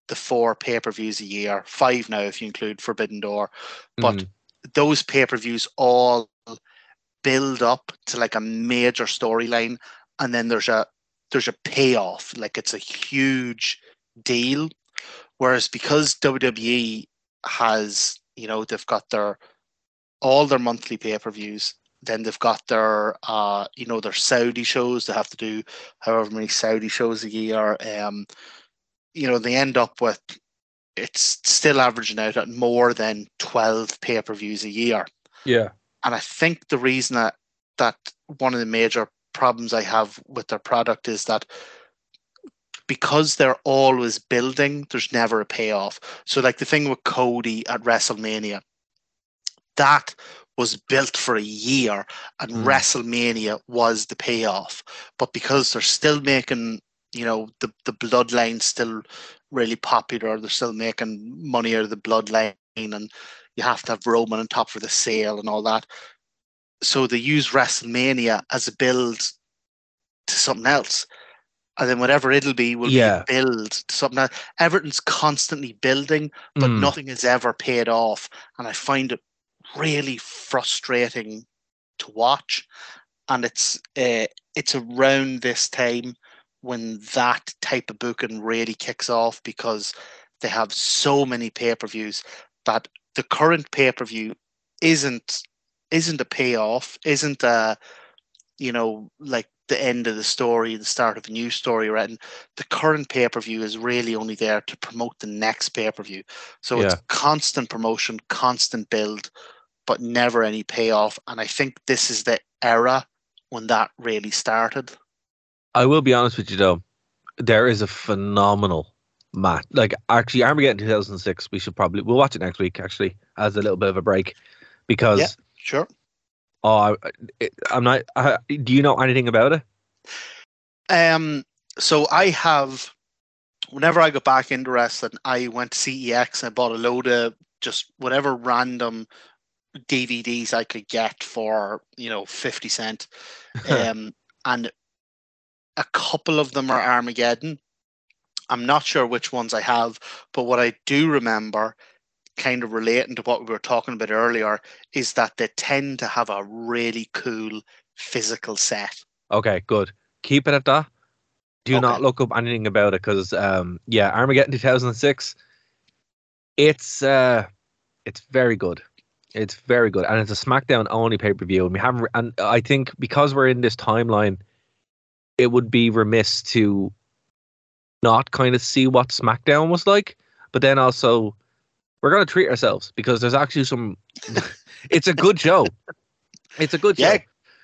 the four pay-per-views a year, five now if you include Forbidden Door, but Mhm. those pay-per-views all build up to like a major storyline, and then there's a there's a payoff, like it's a huge deal. Whereas because WWE has, you know, they've got their all their monthly pay-per-views, then they've got their uh, you know, their Saudi shows. They have to do however many Saudi shows a year. Um, you know, they end up with it's still averaging out at more than 12 pay-per-views a year. Yeah. And I think the reason that that one of the major problems I have with their product is that because they're always building, there's never a payoff. So like the thing with Cody at WrestleMania, that was built for a year and Mm. WrestleMania was the payoff. But because they're still making, you know, the, the bloodline still really popular, they're still making money out of the bloodline and you have to have Roman on top for the sale and all that. So they use WrestleMania as a build to something else. And then whatever it'll be will Yeah. be build to something else. Everything's constantly building, but Mm. nothing is ever paid off. And I find it really frustrating to watch. And it's uh, it's around this time when that type of booking really kicks off because they have so many pay-per-views that the current pay-per-view isn't isn't a payoff, isn't a you know like the end of the story, the start of a new story, right? And the current pay-per-view is really only there to promote the next pay-per-view. So it's constant promotion, constant build, but never any payoff. And I think this is the era when that really started. I will be honest with you though, there is a phenomenal match. Like actually, Armageddon 2006. We should probably we'll watch it next week actually as a little bit of a break because Yeah. Sure. oh, I, I'm not. Uh, do you know anything about it? Um, so I have, whenever I got back into wrestling, I went to CEX and I bought a load of just whatever random DVDs I could get for you know fifty cent, (laughs) um, and a couple of them are Armageddon. I'm not sure which ones I have, but what I do remember, kind of relating to what we were talking about earlier, is that they tend to have a really cool physical set. Okay, good. Keep it at that. Do not look up anything about it because, um, yeah, Armageddon 2006. It's uh, it's very good. It's very good, and it's a SmackDown only pay per view. And we haven't, and I think because we're in this timeline, it would be remiss to not kind of see what SmackDown was like. But then also, we're gonna treat ourselves because there's actually some. (laughs) it's a good show. It's a good show. Yeah,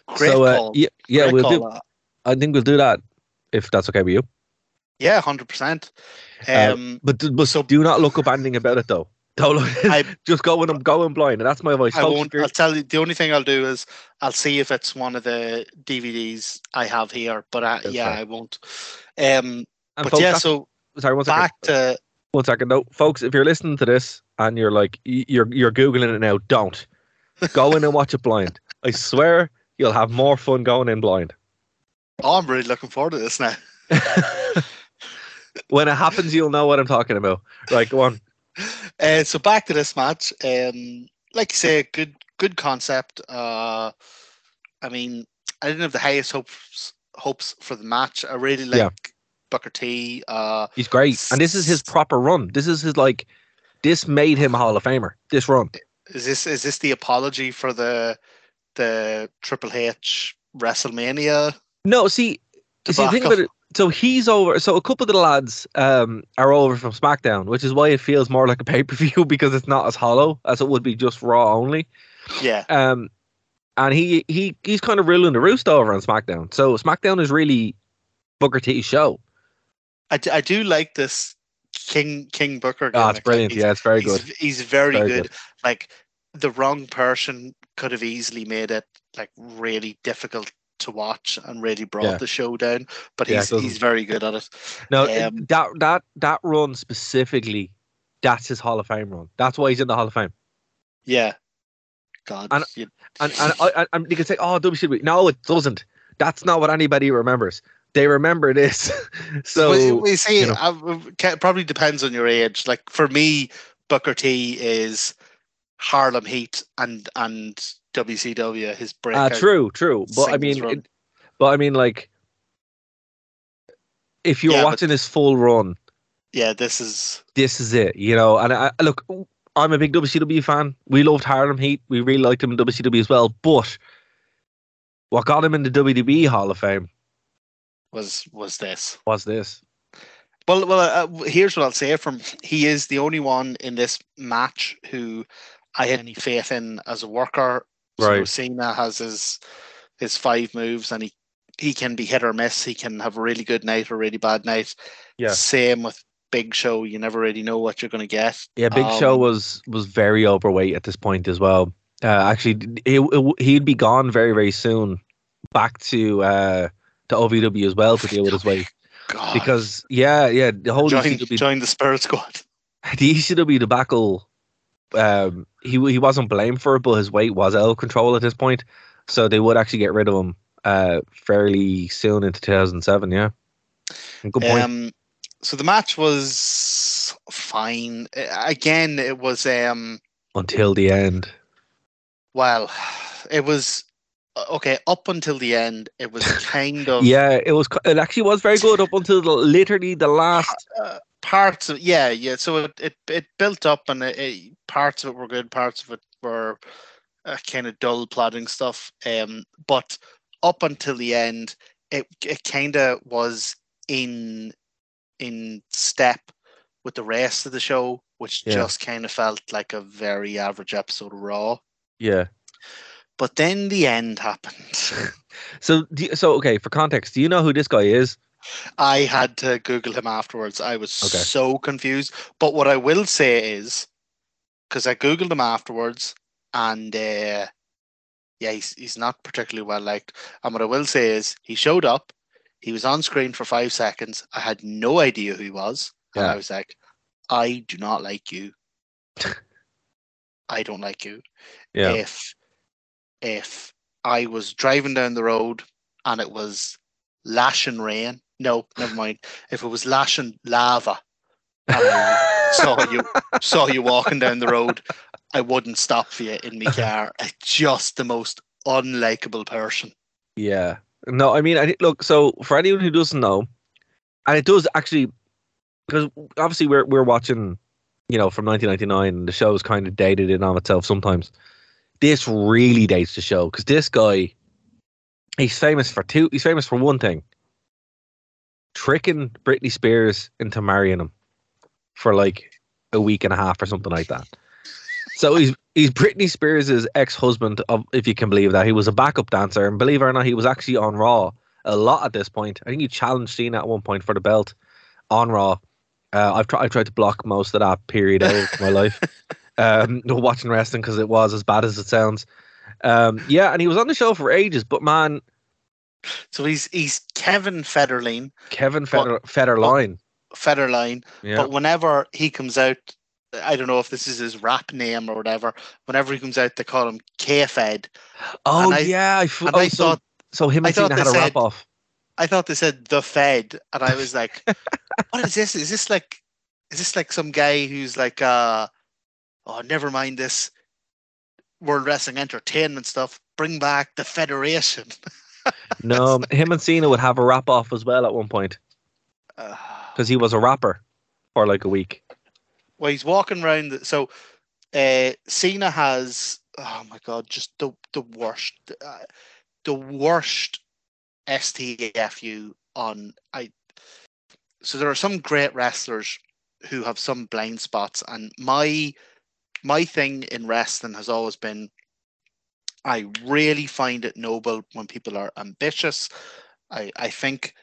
Great so uh, call. yeah, yeah, Great we'll call, do. that. I think we'll do that if that's okay with you. Yeah, hundred percent. Uh, Um, But, but so- do not look up anything about it though. Don't look, I (laughs) just go when I'm going blind, and that's my advice. I Folks, won't. I'll tell you. The only thing I'll do is I'll see if it's one of the DVDs I have here. But I, yeah, fine. I won't. Um, and but folks, yeah, so sorry, one second. back to One second. No, folks, if you're listening to this and you're like you're you're googling it now, don't (laughs) go in and watch it blind. I swear you'll have more fun going in blind. oh, I'm really looking forward to this now. (laughs) when it happens, you'll know what I'm talking about. Right, go on. Uh, so back to this match. Um, like you say, good good concept. Uh, I mean, I didn't have the highest hopes hopes for the match. I really like Yeah. Booker T. Uh, He's great, and this is his proper run. This is his like. This made him a Hall of Famer. This run. is this is this the apology for the the Triple H WrestleMania? No, see, see, Debacle. about it. So he's over. So a couple of the lads um, are over from SmackDown, which is why it feels more like a pay per view (laughs) because it's not as hollow as it would be just Raw only. Yeah, Um, and he he he's kind of ruling the roost over on SmackDown. So SmackDown is really Booker T's show. I, d- I do like this King King Booker. Oh, it's. Like, brilliant. Yeah, it's very he's, good. He's very, Very good. good. Like the wrong person could have easily made it like really difficult to watch and really brought Yeah. the show down. But he's doesn't- he's very good at it. No, Um, that that that run specifically, that's his Hall of Fame run. That's why he's in the Hall of Fame. Yeah. God. And- you- And and I, I, and you can say, oh, WCW. No, it doesn't. That's not what anybody remembers. They remember this. (laughs) so we, we see you know. it probably depends on your age. Like for me, Booker T is Harlem Heat and and WCW his uh, breakout. true, true. But I mean, it, but I mean, like, if you're Yeah, but- watching his full run, Yeah, this is this is it, you know. And I, I- look, I'm a big WCW fan. We loved Harlem Heat. We really liked him in WCW as well. But what got him in the WWE Hall of Fame was was this. was this. Well, well, uh, here's what I'll say from he is the only one in this match who I had any faith in as a worker. So Right. Cena has his his five moves, and he he can be hit or miss. He can have a really good night or a really bad night. Yeah. Same with Big Show. You never really know what you're going to get. Yeah, Big Show Um, was was very overweight at this point as well. Uh, actually, he he'd be gone very very soon, back to uh to OVW as well to deal with his weight (laughs) God, because yeah yeah the whole join, ECW join the Spirit Squad. (laughs) the ECW debacle, um, he he wasn't blamed for it, but his weight was out of control at this point, so they would actually get rid of him uh fairly soon into 2007. Yeah, good point. Um, so the match was fine. Again, it was um. Until the end, Well, it was okay up until the end. It was (laughs) kind of yeah, it was. It actually was very good up until the, literally the last. uh, parts of yeah yeah. So it it, it built up and it, it- parts of it were good, parts of it were uh, kind of dull plodding stuff. Um, but up until the end, it it kind of was in in step with the rest of the show, which Yeah. just kind of felt like a very average episode of Raw. Yeah. But then the end happened. (laughs) So, you- so okay. For context, do you know who this guy is? I had to Google him afterwards. I was Okay. so confused. But what I will say is, because I Googled him afterwards, and uh, yeah, he's, he's not particularly well liked. And what I will say is, he showed up, he was on screen for five seconds. I had no idea who he was. And Yeah. I was like, I do not like you. (laughs) I don't like you. Yeah. If if I was driving down the road and it was lashing rain, no, never mind. If it was lashing lava, I saw you saw you walking down the road, I wouldn't stop for you in my (laughs) car. Just the most unlikable person. Yeah. No, I mean, I look. So for anyone who doesn't know, and it does actually, because obviously we're we're watching, you know, from 1999, and the show's kind of dated in on itself sometimes. This really dates the show because this guy, he's famous for two. He's famous for one thing: tricking Britney Spears into marrying him for like a week and a half or something like that. So he's he's Britney Spears' ex-husband, of, if you can believe that. He was a backup dancer, and believe it or not, he was actually on Raw a lot at this point. I think he challenged Cena at one point for the belt on Raw. Uh, I've tried. I tried to block most of that period out of my life, (laughs) um, watching wrestling because it was as bad as it sounds. Um, yeah, and he was on the show for ages. But man, So he's he's Kevin Federline, Kevin Feder- Federline, Federline, yeah, But whenever he comes out, I don't know if this is his rap name or whatever. Whenever he comes out, they call him K-Fed. oh and I- yeah, I, f- And oh, I so, thought so him I and Cena thought had they a said- off. I thought they said the Fed, and I was like, (laughs) "What is this? Is this like, is this like some guy who's like, uh, oh, never mind this World Wrestling Entertainment stuff. Bring back the Federation." (laughs) No, him and Cena would have a rap off as well at one point Uh, because he was a rapper for like a week. well, he's walking around. The, so, uh, Cena has, oh my god, just the the worst, uh, the worst STFU on. I. So there are some great wrestlers who have some blind spots, and my my thing in wrestling has always been. I really find it noble when people are ambitious. I I think,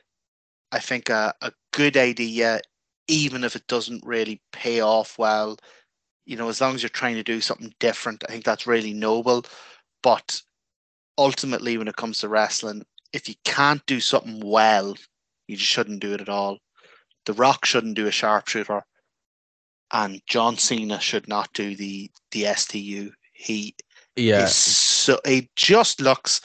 I think a, a good idea even if it doesn't really pay off well, you know, as long as you're trying to do something different, I think that's really noble. But ultimately, when it comes to wrestling, if you can't do something well, you just shouldn't do it at all. The Rock shouldn't do a sharpshooter, and John Cena should not do the the STU. He Yeah. so it just looks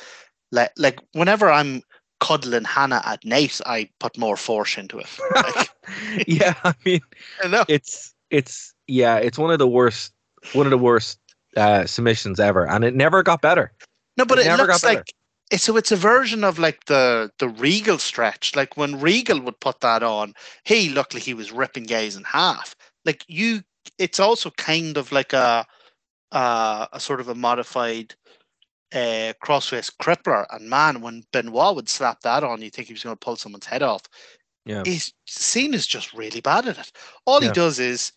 like like whenever I'm cuddling Hannah at night, I put more force into it. Like, (laughs) yeah, I mean, (laughs) I it's it's yeah, it's one of the worst one of the worst uh, submissions ever, and it never got better. No, but It it, never looks got better. like it's so it's a version of like the the Regal stretch. Like when Regal would put that on, he looked like he was ripping guys in half. Like you, it's also kind of like a uh, a sort of a modified uh, crossface crippler. And man, when Benoit would slap that on, you think he was going to pull someone's head off. Yeah. He's seen is just really bad at it. All Yeah. he does is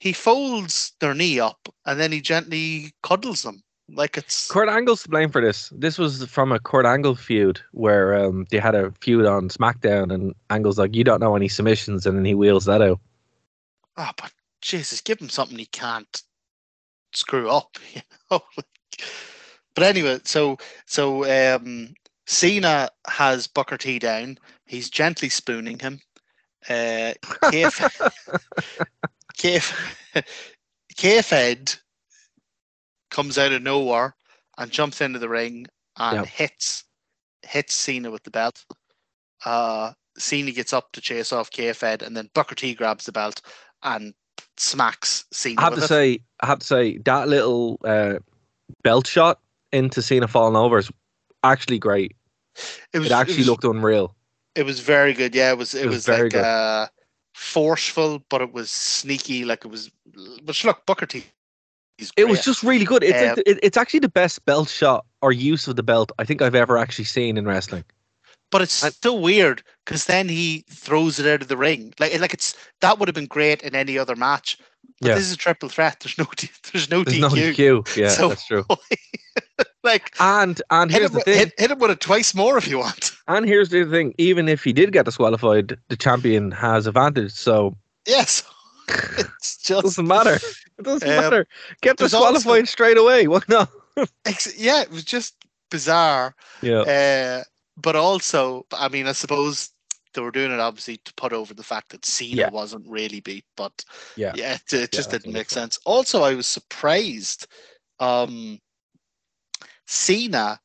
he folds their knee up and then he gently cuddles them. Like it's Kurt Angle's to blame for this. This was from a Kurt Angle feud where um, they had a feud on SmackDown, and Angle's like, "You don't know any submissions," and then he wheels that out. oh, but Jesus, give him something he can't screw up, (laughs) you know. but anyway, so so um, Cena has Booker T down. He's gently spooning him. Uh, Kayf, Kayf, K-Fed comes out of nowhere and jumps into the ring and Yep. hits hits Cena with the belt. Uh, Cena gets up to chase off K-Fed, and then Booker T grabs the belt and smacks Cena. I have to it. say, I have to say that little uh, belt shot into Cena falling over is actually great. it was It actually was, looked unreal. It was very good. Yeah, it was. It, It was was, very like good. uh, forceful, but it was sneaky. Like it was. But look, Booker T. It was just really good. It's Um, like the, it, it's actually the best belt shot or use of the belt I think I've ever actually seen in wrestling. But it's still weird because then he throws it out of the ring. Like, like it's that would have been great in any other match. But Yeah. this is a triple threat. There's no, (laughs) there's no There's DQ. no DQ. Yeah, So- that's true. (laughs) like, And and hit here's him, the thing. hit, hit him with it twice more if you want. (laughs) And here's the thing. Even if he did get disqualified, the champion has advantage. So Yes, it's it just doesn't matter. It doesn't Um, matter. Get disqualified also- straight away. What no? ex- yeah, it was just bizarre. Yeah. Uh, but also, I mean, I suppose they were doing it obviously to put over the fact that Cena Yeah. wasn't really beat, but Yeah. yeah, it, it just I didn't make sense. Also, I was surprised. Um, Cena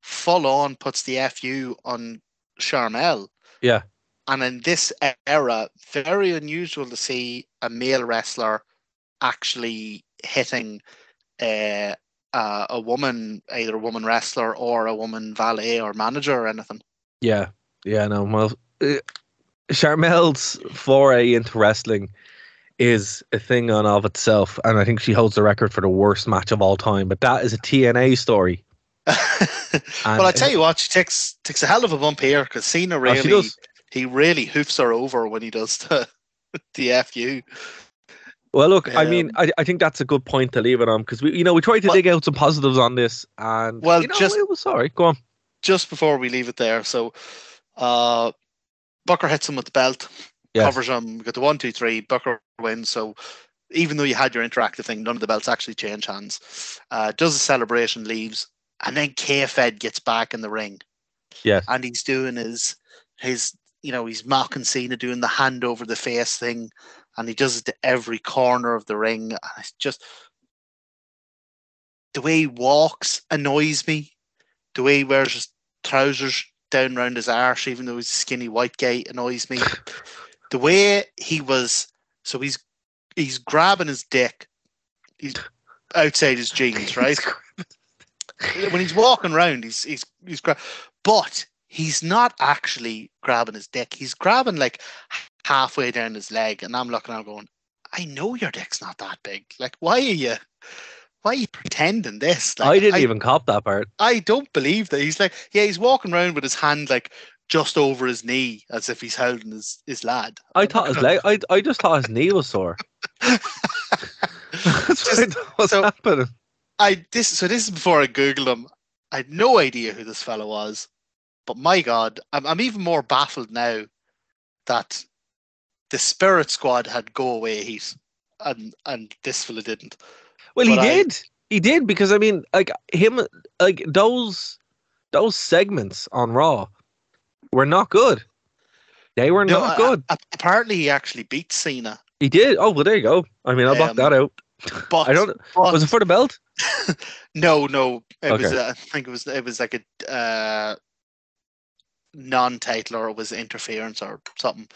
full on puts the fu on Sharmell, Yeah. and in this era, very unusual to see a male wrestler actually hitting uh, uh, a woman, either a woman wrestler or a woman valet or manager or anything. Yeah. Yeah. No. Well, uh, Sharmell's foray into wrestling is a thing on of itself, and I think she holds the record for the worst match of all time. But that is a TNA story. (laughs) well, I tell you what, she takes takes a hell of a bump here because Cena Oh, really does. he really hoofs her over when he does the (laughs) the fu. Well, look, I mean, Um, I, I think that's a good point to leave it on because we, you know, we tried to Well- dig out some positives on this, and Well, you know, just- sorry. Go on. Just before we leave it there, so uh, Booker hits him with the belt, Yes. covers him. We got the one, two, three. Booker wins. So even though you had your interactive thing, none of the belts actually change hands. Uh, does a celebration, leaves, and then K-Fed gets back in the ring. Yes. and he's doing his his you know he's mocking Cena doing the hand over the face thing, and he does it to every corner of the ring. And it's just the way he walks annoys me. The way he wears his trousers down round his arse, even though he's a skinny white guy, annoys me. (laughs) the way he was, so he's he's grabbing his dick. He's outside his jeans, (laughs) right? when he's walking around, he's he's he's gra- but he's not actually grabbing his dick. He's grabbing like halfway down his leg, and I'm looking at him going, "I know your dick's not that big. Like, why are you, why are you pretending this?" Like, I didn't even cop that part. I don't believe that. He's like, yeah, he's walking around with his hand like just over his knee, as if he's holding his his lad. I thought his leg. I, I just thought his knee was sore. (laughs) That's what I thought was so- happening. I this so this is before I googled him. I had no idea who this fellow was, but my God, I'm I'm even more baffled now that the Spirit Squad had go away heat, and and this fella didn't. Well, he I- did. He did because I mean, like him, like those those segments on Raw were not good. They were No, not good. uh, apparently, he actually beat Cena. He did. Oh, well, there you go. I mean, I'll block Um, that out. But (laughs) I don't. but- Was it for the belt? (laughs) No, no. It was. Uh, I think it was. It was like a uh, non-title, or it was interference or something.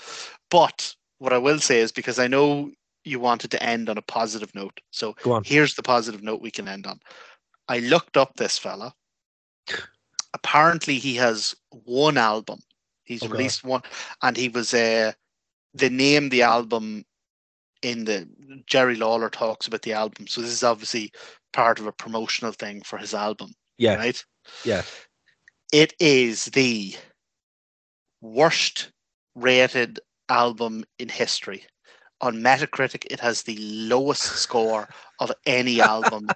But what I will say is because I know you wanted to end on a positive note, so here's the positive note we can end on. I looked up this fella. Apparently, he has one album. He's Oh, God. released one, and he was uh, they named the album in the Jerry Lawler talks about the album. So this is obviously part of a promotional thing for his album, Yeah. right? Yeah. It is the worst rated album in history. On Metacritic, it has the lowest score of any album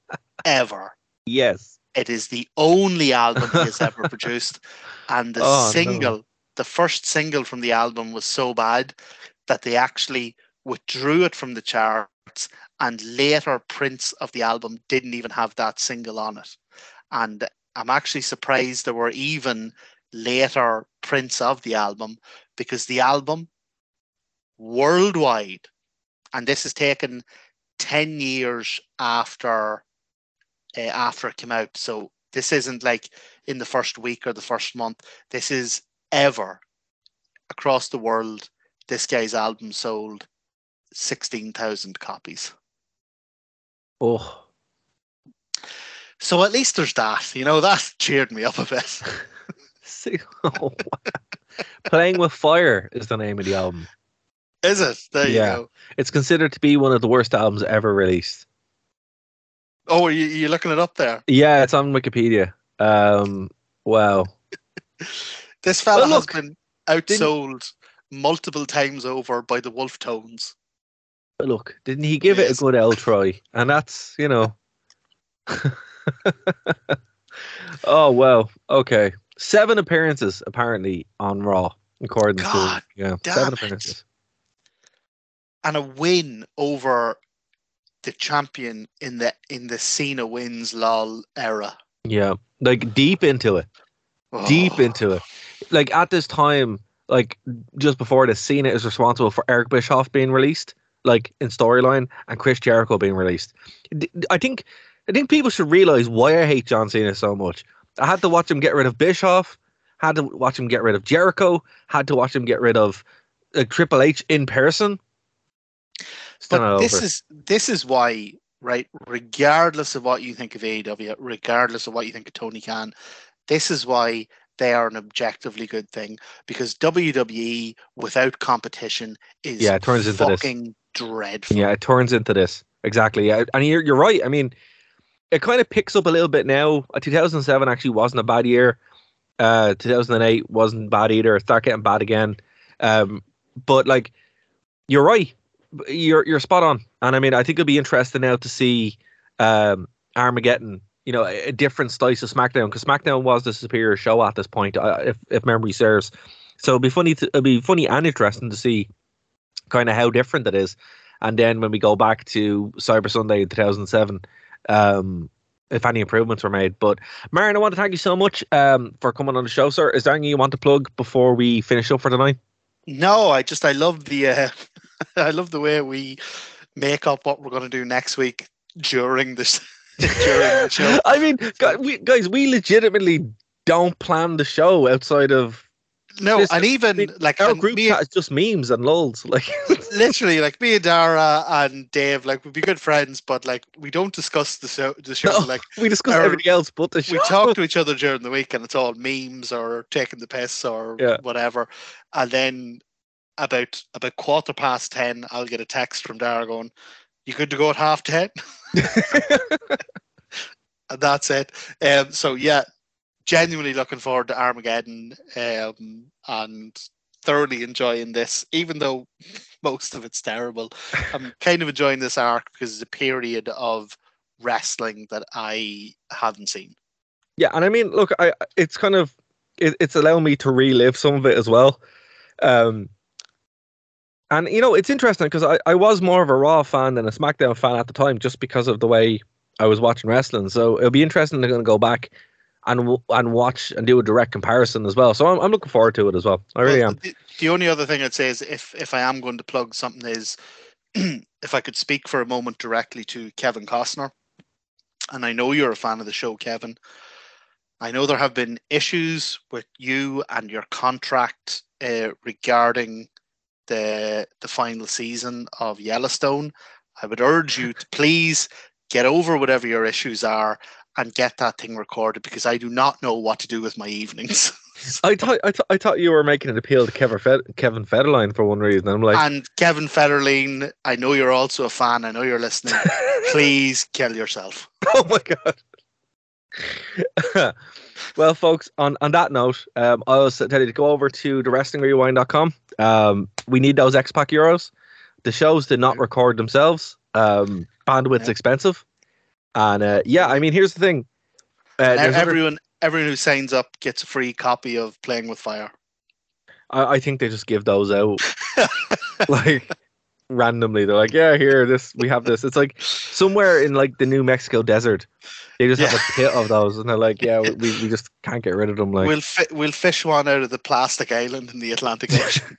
(laughs) ever. Yes. It is the only album he has ever (laughs) produced. And the Oh, no. single, the first single from the album was so bad that they actually withdrew it from the charts and later prints of the album didn't even have that single on it. And I'm actually surprised there were even later prints of the album because the album worldwide, and this is taken 10 years after uh, after it came out. So this isn't like in the first week or the first month. This is ever across the world. This guy's album sold 16,000 copies. Oh. So at least there's that. You know, (laughs) that cheered me up a bit. (laughs) Oh. (laughs) Playing with Fire is the name of the album. Is it? There Yeah. you go. It's considered to be one of the worst albums ever released. Oh, are you, you looking it up there? Yeah, it's on Wikipedia. Um, wow. (laughs) This fella Well, has been outsold multiple times over by the Wolfe Tones. But look, didn't he give it a good L try? And that's, you know. (laughs) oh, well. Okay. Seven appearances, apparently, on Raw, according God to. Yeah, seven it. appearances. and a win over the champion in the in the Cena wins lol era. Yeah. Like, deep into it. Deep Oh, into it. Like, at this time, like, just before this, Cena is responsible for Eric Bischoff being released, like, in storyline, and Chris Jericho being released. I think. I think people should realize why I hate John Cena so much. I had to watch him get rid of Bischoff, had to watch him get rid of Jericho, had to watch him get rid of uh, Triple H in person. But this over. is this is why, right? Regardless of what you think of AEW, regardless of what you think of Tony Khan, this is why they are an objectively good thing because WWE without competition is Yeah, it turns into this. fucking dreadful. Yeah, it turns into this exactly. Yeah, and you're you're right. I mean, it kind of picks up a little bit now. Uh, 2007 actually wasn't a bad year. Uh, 2008 wasn't bad either. It started getting bad again. Um, but like, you're right. You're you're spot on. And I mean, I think it'll be interesting now to see um, Armageddon. You know, a, a different slice of SmackDown because SmackDown was the superior show at this point, uh, if if memory serves. So it'll be funny. To, it'll be funny and interesting to see kind of how different it is. And then when we go back to Cyber Sunday in 2007, um, if any improvements were made. But Marion, I want to thank you so much um, for coming on the show, sir. Is there anything you want to plug before we finish up for tonight? No, I just I love the uh, (laughs) I love the way we make up what we're going to do next week during this (laughs) during the show. (laughs) I mean, guys we, guys, we legitimately don't plan the show outside of No, This- and even I mean, like our group me, chat is just memes and lulls. Like, literally like me and Dara and Dave, like we'd be good friends, but like we don't discuss the show. The show No. (laughs) like we discuss Our- everything else but the show. we talk to (laughs) each other during the week, and it's all memes or taking the piss or Yeah. whatever. And then about about quarter past ten, I'll get a text from Dara going, "You good to go at half 10? (laughs) and that's it. Um, so yeah, genuinely looking forward to Armageddon um, and thoroughly enjoying this, even though most of it's terrible. I'm (laughs) kind of enjoying this arc because it's a period of wrestling that I haven't seen. Yeah, and I mean, look, I it's kind of it, it's allowing me to relive some of it as well. Um, and you know, it's interesting because I, I was more of a Raw fan than a SmackDown fan at the time, just because of the way I was watching wrestling. So it'll be interesting to go back and and watch and do a direct comparison as well. So I'm, I'm looking forward to it as well. I really Well, am. The, the only other thing I'd say is if if I am going to plug something is (clears throat) if I could speak for a moment directly to Kevin Costner, and I know you're a fan of the show, Kevin. I know there have been issues with you and your contract uh, regarding the the final season of Yellowstone. I would urge you to please get over whatever your issues are and get that thing recorded because I do not know what to do with my evenings. (laughs) I thought I, th- I thought you were making an appeal to Kevin Fed- Kevin Federline for one reason. I'm like, and Kevin Federline, I know you're also a fan. I know you're listening. (laughs) Please kill yourself. (laughs) oh my god. well, folks, on, on that note, um, I was tell you to go over to thewrestlingrewind.com. Um, we need those X Pac euros. The shows did not record themselves. Um, bandwidth's Yeah. expensive, and uh, yeah, I mean, here's the thing. Uh, everyone, everyone who signs up gets a free copy of Playing with Fire. I, I think they just give those out (laughs) (laughs) like randomly. They're like, yeah, here, this we have this. It's like somewhere in like the New Mexico desert. They just have a pit of those, and they're like, yeah, we, we just can't get rid of them. Like, we'll fi- we'll fish one out of the plastic island in the Atlantic (laughs) Ocean.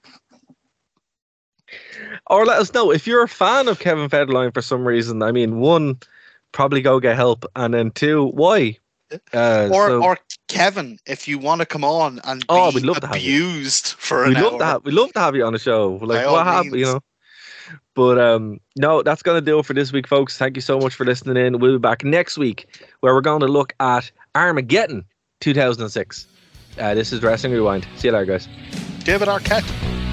or let us know if you're a fan of Kevin Federline for some reason. I mean, one, probably go get help, and then two, why? Uh, or so or Kevin, if you want to come on and Oh, be we'd love to have you. abused for an we'd hour. love to have we'd love to have you on the show. Like, By what happened? You know. But um, no, that's gonna do it for this week, folks. Thank you so much for listening in. We'll be back next week where we're going to look at Armageddon 2006. Uh, this is Wrestling Rewind. See you later, guys. David Arquette.